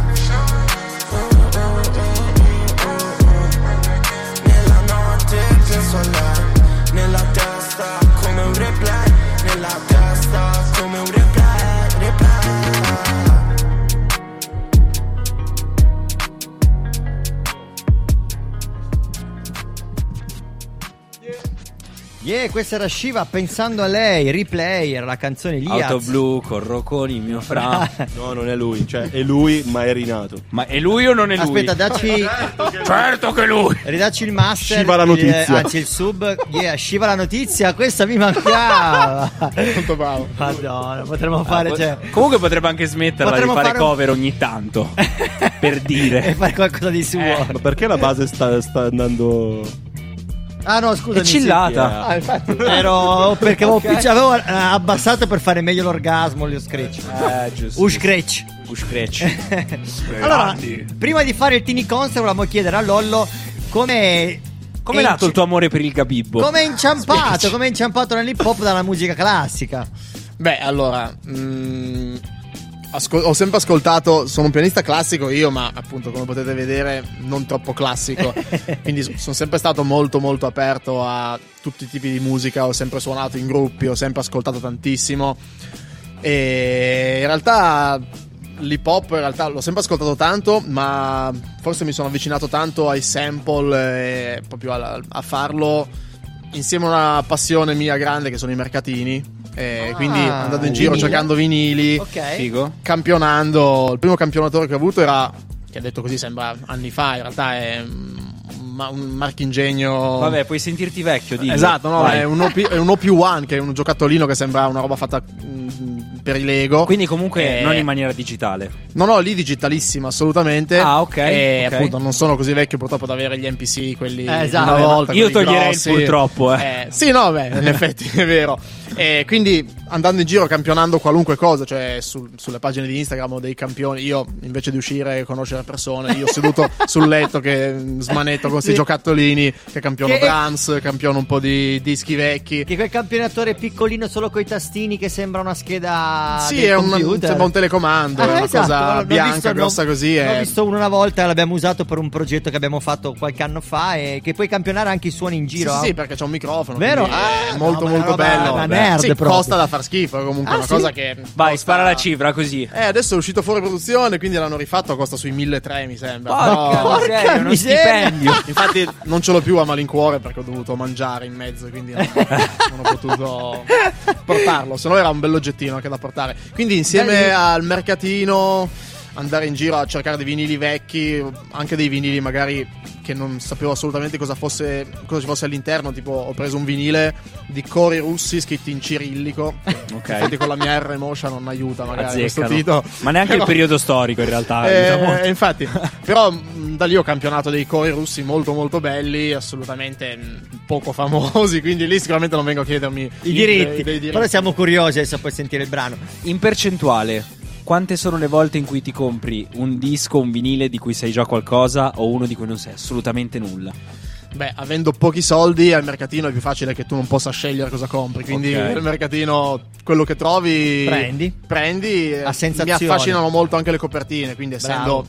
Yeah, questa era Shiva pensando a lei, replay, era la canzone lì. Auto blu, con il mio fra. No, non è lui, cioè è lui, ma è rinato. Ma è lui o non è lui? Aspetta, dacci. certo che lui. Ridacci il master. Shiva la il- notizia. anzi, il sub. Yeah, Shiva la notizia, questa mi mancava. Molto bravo. Madonna, potremmo fare. Ah, cioè, Comunque potrebbe anche smetterla Potremmo di fare fare un- cover ogni tanto. per e dire. fare qualcosa di suo. Ma perché la base sta, sta andando. Ah, no, scusa. È chillata. Ah, infatti. Ero perché avevo, Ok. picci- avevo, eh, abbassato per fare meglio l'orgasmo, lo scratch. Eh, giusto. Un scratch. Allora, prima di fare il Tini Concert, volevamo chiedere a Lollo come. Come è nato il tuo amore per il Gabibbo? Come è inciampato, come è inciampato nell'hip hop dalla musica classica. Beh, allora, mm, ascol- ho sempre ascoltato, sono un pianista classico io, ma appunto come potete vedere non troppo classico, quindi sono sempre stato molto molto aperto a tutti i tipi di musica, ho sempre suonato in gruppi, ho sempre ascoltato tantissimo. E in realtà l'hip hop in realtà l'ho sempre ascoltato tanto, ma forse mi sono avvicinato tanto ai sample e proprio a, a farlo insieme a una passione mia grande che sono i mercatini. E quindi andando in giro vinili. cercando vinili, Ok. Figo. campionando. Il primo campionatore che ho avuto era, che detto così sembra anni fa, in realtà è ma- un marchingegno. Vabbè, puoi sentirti vecchio, dillo. Esatto, no, Vai. è un, OP, è un OP1 che è un giocattolino che sembra una roba fatta mm, per i Lego. Quindi comunque Eh, non in maniera digitale. No, no, lì digitalissima, assolutamente. Ah, ok, E ok. appunto non sono così vecchio purtroppo da avere gli NPC, quelli Eh, esatto. una volta. Io toglierei grossi. purtroppo, eh. Eh, sì, no, beh, in effetti è vero. E quindi andando in giro campionando qualunque cosa, cioè sul- sulle pagine di Instagram ho dei campioni. Io invece di uscire e conoscere persone, io seduto sul letto che smanetto con questi giocattolini, che campiono Che- drums, campiono un po' di dischi vecchi. Che quel campionatore piccolino solo coi tastini che sembra una scheda. Sì, è un, sembra un telecomando, Ah, è una esatto, cosa bianca, visto, grossa l'ho- così. L'ho è- visto una volta, l'abbiamo usato per un progetto che abbiamo fatto qualche anno fa e che puoi campionare anche i suoni in giro. sì, sì, perché c'è un microfono. Vero? È Ah, molto, no, molto una bello. da nerd sì, proprio. costa da far schifo. è Comunque, Ah, una sì? cosa che. Vai, costa- spara la cifra così. Eh, adesso è uscito fuori produzione, quindi l'hanno rifatto. Costa sui 1.300, mi sembra. Porca Però- miseria, uno stipendio. Infatti, non ce l'ho più a malincuore perché ho dovuto mangiare in mezzo. Quindi non, non ho potuto portarlo. Se no, era un bell'oggettino anche da portare. Quindi, insieme Belli. al mercatino. Andare in giro a cercare dei vinili vecchi, anche dei vinili magari che non sapevo assolutamente cosa fosse cosa ci fosse all'interno, tipo ho preso un vinile di cori russi scritti in cirillico. Ok. Infatti con la mia R Motion non aiuta magari questo Azzeccano. titolo. Ma neanche il Però- periodo storico in realtà. eh, diciamo. infatti, però mh, da lì ho campionato dei cori russi molto molto belli, assolutamente mh, poco famosi, quindi lì sicuramente non vengo a chiedermi I diritti. dei- dei Però siamo curiosi adesso poi sentire il brano. In percentuale, quante sono le volte in cui ti compri un disco, un vinile di cui sai già qualcosa o uno di cui non sai assolutamente nulla? Beh, avendo pochi soldi al mercatino è più facile che tu non possa scegliere cosa compri. Quindi Ok. al mercatino quello che trovi Prendi. Prendi. eh, A sensazione. Mi affascinano molto anche le copertine. Quindi, essendo Bravo.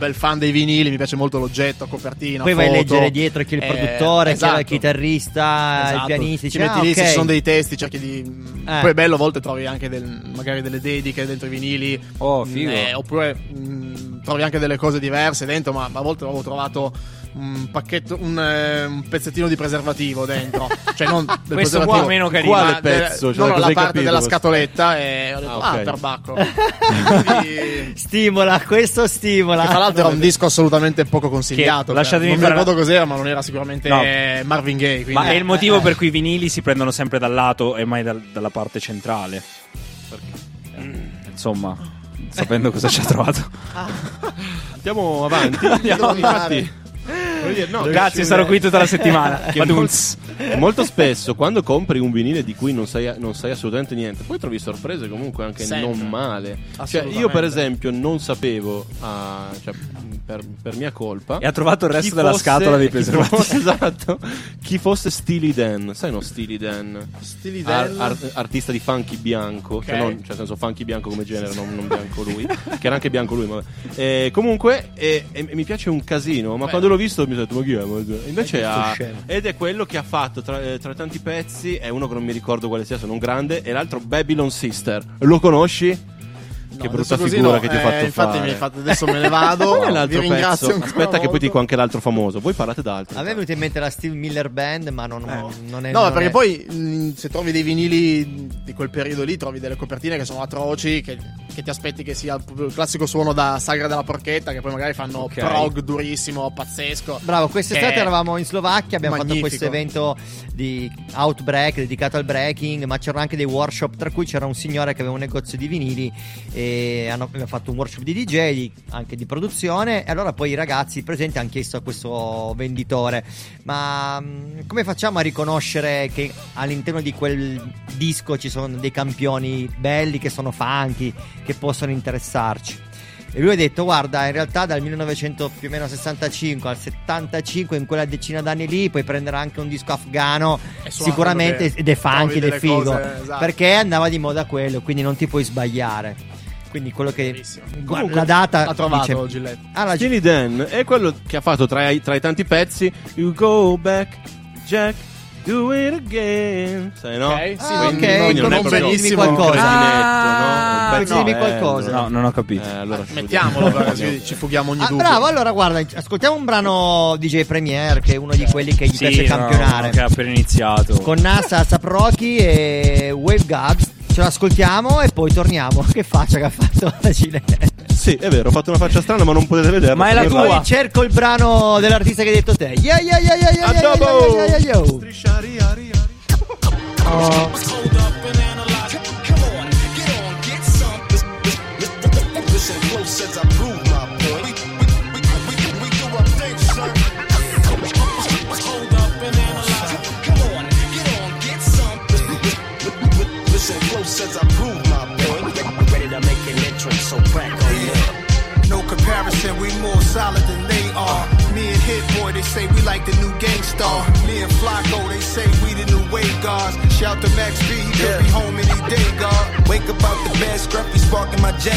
Bel fan dei vinili, mi piace molto l'oggetto, copertina. Poi vai a foto. leggere dietro chi è il Eh, produttore, chi è esatto. il chitarrista, il Esatto. pianista. Ci metti ah, lì, se ok. ci sono dei testi, cerchi di. Eh. Poi è bello, a volte trovi anche del- magari delle dediche dentro i vinili. Oh, figo. Eh, oppure mh, trovi anche delle cose diverse dentro, ma a volte avevo trovato un pacchetto, un, eh, un pezzettino di preservativo dentro. cioè, non del Questo qua meno carino. Quale de- pezzo? Cioè, no, la parte capito? della scatoletta e ho detto, Ah, ah, ok. per Bacco. Stimola, questo stimola. Che tra l'altro era un disco assolutamente poco consigliato. Che, lasciatemi non mi ricordo cos'era, ma non era sicuramente No. Marvin Gaye. quindi- Ma è il motivo eh, per cui i vinili si prendono sempre dal lato e mai dal- dalla parte centrale. Eh, Insomma, sapendo cosa ci ha trovato. Andiamo avanti. Andiamo dire, no, Grazie, sarò qui tutta la settimana. Molto, molto spesso quando compri un vinile di cui non sai, non sai assolutamente niente, poi trovi sorprese comunque anche Sempre. non male. Cioè, io per esempio non sapevo, ah, cioè, per, per mia colpa, E ha trovato il resto chi della fosse- scatola dei chi preservativi. fosse- esatto, chi fosse Steely Dan, sai no Steely Dan? Steely Ar- Dan? ar- artista di funky bianco, cioè, Ok. non, cioè nel senso funky bianco come genere, non, non bianco lui, che era anche bianco lui. Ma, eh, comunque, e- e mi piace un casino, ma Beh. quando l'ho visto mi sono detto, ma chi è? Ma- Invece È ha, ed è quello che ha fatto tra, eh, tra tanti pezzi, è uno che non mi ricordo quale sia, sono un grande, e l'altro Babylon Sister. Lo conosci? Che brutta figura no. che ti ho Eh, fatto infatti fare. mi hai fatto- adesso me ne vado. Qual è Vi ringrazio pezzo? Aspetta che poi ti dico anche l'altro famoso. Voi parlate d'altro. A me è venuto in mente la Steve Miller Band, ma non, non è. No, non perché è- poi mh, se trovi dei vinili di quel periodo lì, trovi delle copertine che sono atroci, che, che ti aspetti che sia il classico suono da sagra della porchetta, che poi magari fanno Ok. prog durissimo, pazzesco. Bravo, quest'estate Che- eravamo in Slovacchia, abbiamo Magnifico. fatto questo evento di Outbreak dedicato al breaking, ma c'erano anche dei workshop, tra cui c'era un signore che aveva un negozio di vinili e hanno abbiamo fatto un workshop di DJ, di- anche di produzione e allora poi i ragazzi presenti hanno chiesto a questo venditore ma mh, come facciamo a riconoscere che all'interno di quel disco ci sono dei campioni belli che sono funky, che possono interessarci? E lui ha detto: Guarda, in realtà dal 1900 più o meno 65 al 75, in quella decina d'anni lì, puoi prendere anche un disco afgano. Suona Sicuramente ed è funky ed è figo. cose, esatto. Perché andava di moda quello, quindi non ti puoi sbagliare. Quindi quello che. Guarda, Comunque, la data. ha trovato dice- Gillette. Ah, la- Steely Dan è quello che ha fatto tra i, tra i tanti pezzi You go back, Jack, do it again. Sai, no? Ok, sì, Ah, quindi, ok, quindi non è un qualcosa. no? Ah, dimmi bello. qualcosa. No, non ho capito. Eh, allora ci Mettiamolo, perché ci fughiamo ogni Ah, dubbio. bravo, allora guarda, ascoltiamo un brano DJ Premier che è uno di quelli che gli Sì, piace no, campionare. che ha appena iniziato. Con NASA, Saproki e Wave Gods. Ce l'ascoltiamo e poi torniamo. Che faccia che ha fatto la Gillette. Sì, è vero, ho fatto una faccia strana, ma non potete vederla. Ma è la tua. Poi cerco il brano dell'artista che hai detto te. Yeah, yeah, yeah, yeah, yeah, yeah, yeah, yeah, yeah. Oh. Listen close as I comparison, we more solid than they are. Me and Hit Boy, they say we like the new gangstar. Me and Flacco, they say we the new wave guards. Shout to Max B, he could be home any day, God. Wake up out the bed, scruffy sparking my J.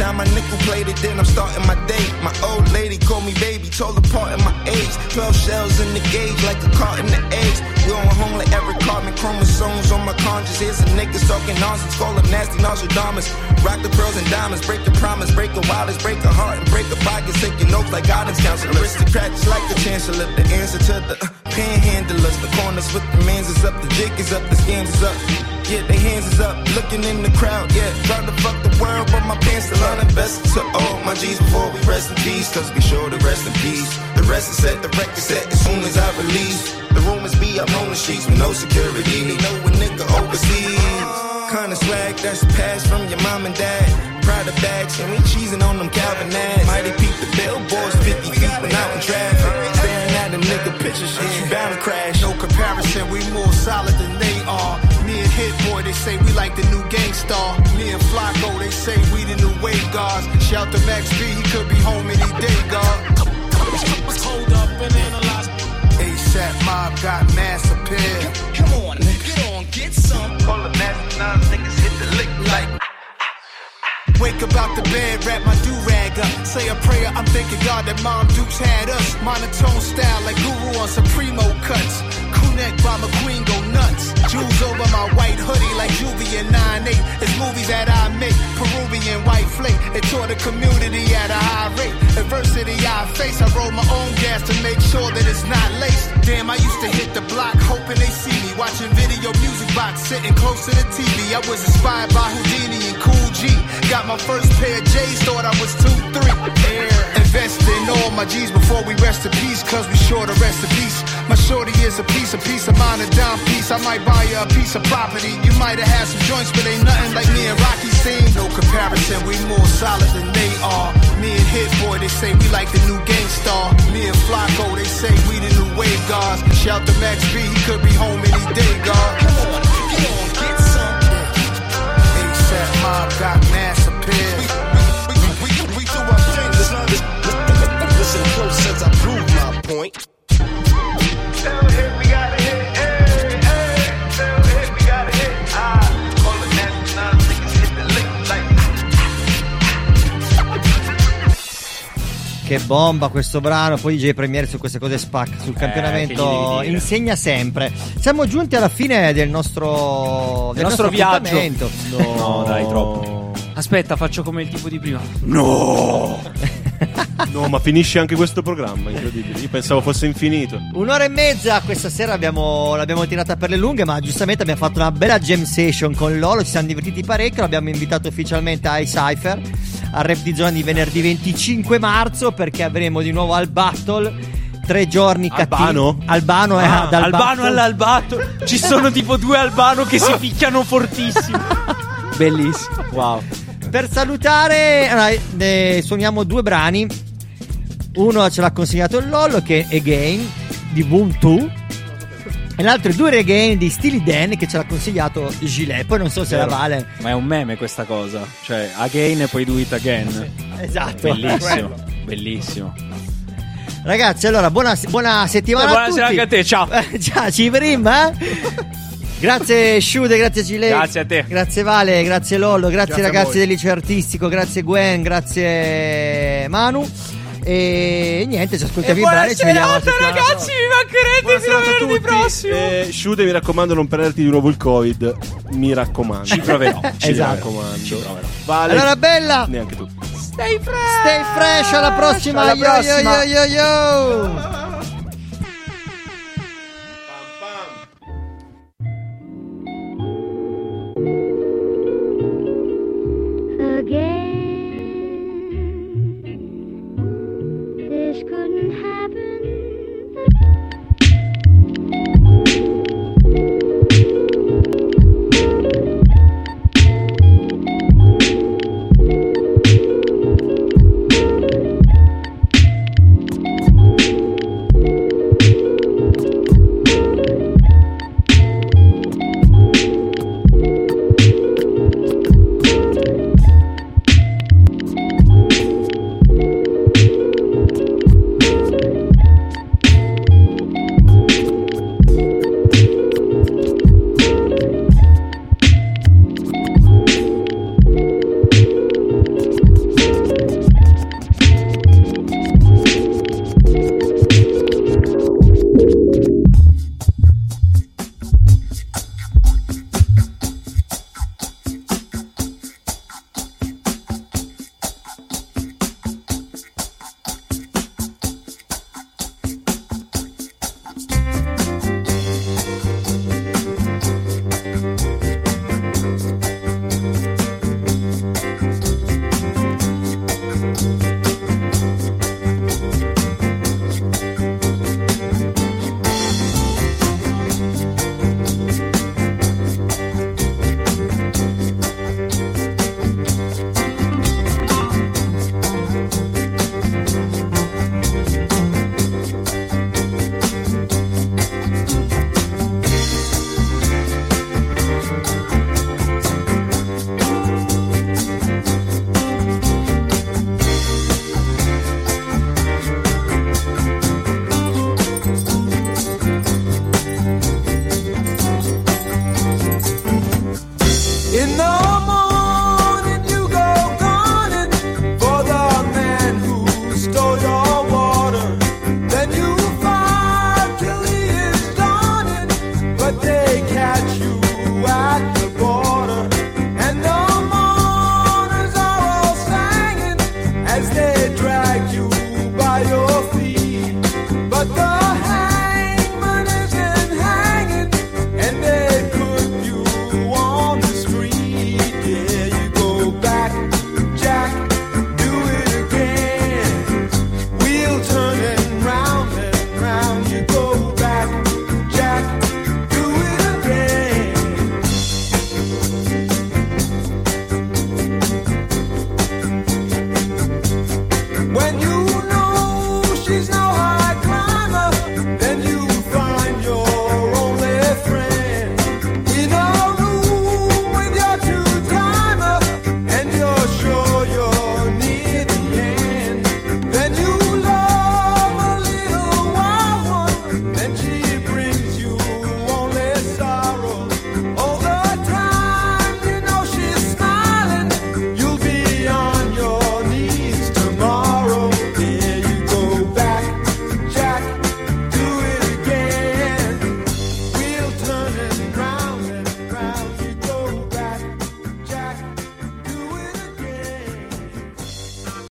Shine my nickel plated, then I'm starting my day. My old lady called me baby, told apart in my age. 12 shells in the gauge, like a carton of eggs. We on home like every carbon chromosomes on my conscience. Here's a niggas talking nonsense, call them nasty Nostradamus. Rock the pearls and diamonds, break the promise, break the wildest, break a heart and break the a pocket. Taking notes like guidance counselor. Aristocrats like the chancellor, the answer to the uh, panhandlers. The corners with the mans is up, the jig is up, the scams is up. Yeah, they hands is up, looking in the crowd, yeah. Trying to fuck the world, but my pants still best To all my G's before we rest in peace, cause we sure to rest in peace. The rest is set, the record set as soon as I release. The rumors be I'm on the sheets with no security. They know a nigga overseas. Kinda swag that's passed from your mom and dad. Proud of bags, and we cheesing on them Calvin. Mighty peep the billboards 50 feet when out in traffic. Staring at a nigga pictures, shit, you bound to crash. No comparison, we more solid than they are. Me and Hit Boy, they say we like the new gangstar. Me and Flacco, they say we the new wave guards. Shout to Max B, he could be home any day, God. Hold up and analyze. ASAP Mob got mass appeal. Come on, get on, get some. Call the master nine niggas hit the lick like. Wake up out the bed, wrap my do-rag up. Say a prayer, I'm thanking God that Mom Dukes had us. Monotone style like Guru on Supremo cuts. Kunek by McQueen go nuts. Jewels over my white hoodie like Juvie and 9-8. It's movies that I make. Peruvian white flake. It taught the community at a high rate. Adversity I face. I roll my own gas to make sure that it's not laced. Damn, I used to hit the block hoping they see me. Watching video music box sitting close to the TV. I was inspired by Houdini and Cool G. Got my first pair of J's, thought I was 2-3. Air. Invest in all my G's before we rest in peace. Cause we sure to rest in peace. My shorty is a piece, a piece of mine, a dime piece. I might buy you a piece of property. You might have had some joints, but ain't nothing like me and Rocky seen. No comparison, we more solid than they are. Me and Hit Boy, they say we like the new gangstar. Me and Flacco, they say we the new wave guards. Shout to Max B, he could be home any day, God. Che bomba questo brano, poi DJ Premier su queste cose spacca, sul che campionamento dire. insegna sempre. Siamo giunti alla fine del nostro, Il nostro viaggio. appuntamento. No. dai, troppo. Aspetta, faccio come il tipo di prima. No! no, ma finisce anche questo programma, incredibile. Io pensavo fosse infinito. Un'ora e mezza questa sera abbiamo, l'abbiamo tirata per le lunghe, ma giustamente abbiamo fatto una bella jam session con Lolo, ci siamo divertiti parecchio, l'abbiamo invitato ufficialmente a iCypher al Rap di Zona di venerdì 25 marzo perché avremo di nuovo al Battle tre giorni Albano? cattivi. Albano è Ah, ad Al Albano all'Albato. Ci sono tipo due Albano che si picchiano fortissimo. Bellissimo. Wow. Per salutare, allora, eh, suoniamo due brani. Uno ce l'ha consegnato il Lollo che è Again di Boom 2. E l'altro è Due Regain di Steely Dan che ce l'ha consigliato Gilet. Poi non so se la Vero. vale. Ma è un meme questa cosa. Cioè, again e poi do it again. Esatto. Bellissimo. Bellissimo. Ragazzi, allora buona, buona settimana buona a tutti. sera anche a te, ciao. ciao, ci vedremo, eh? Grazie Sciude, grazie Gilet. Grazie a te. Grazie Vale, grazie Lollo, grazie, Grazie ragazzi del liceo artistico, grazie Gwen, grazie Manu. E niente, ci ascoltiamo i brani ci vediamo settimana ragazzi, mi mancherete fino a venerdì prossimo. Eh, Shude, mi raccomando, non prenderti di nuovo il Covid. Mi raccomando. Ci proverò. Ci Esatto. raccomando. Ci proverò. Vale. Allora bella, Neanche tu. Stay fresh. stay fresh, alla prossima. Alla yo, yo, prossima. yo, yo, yo.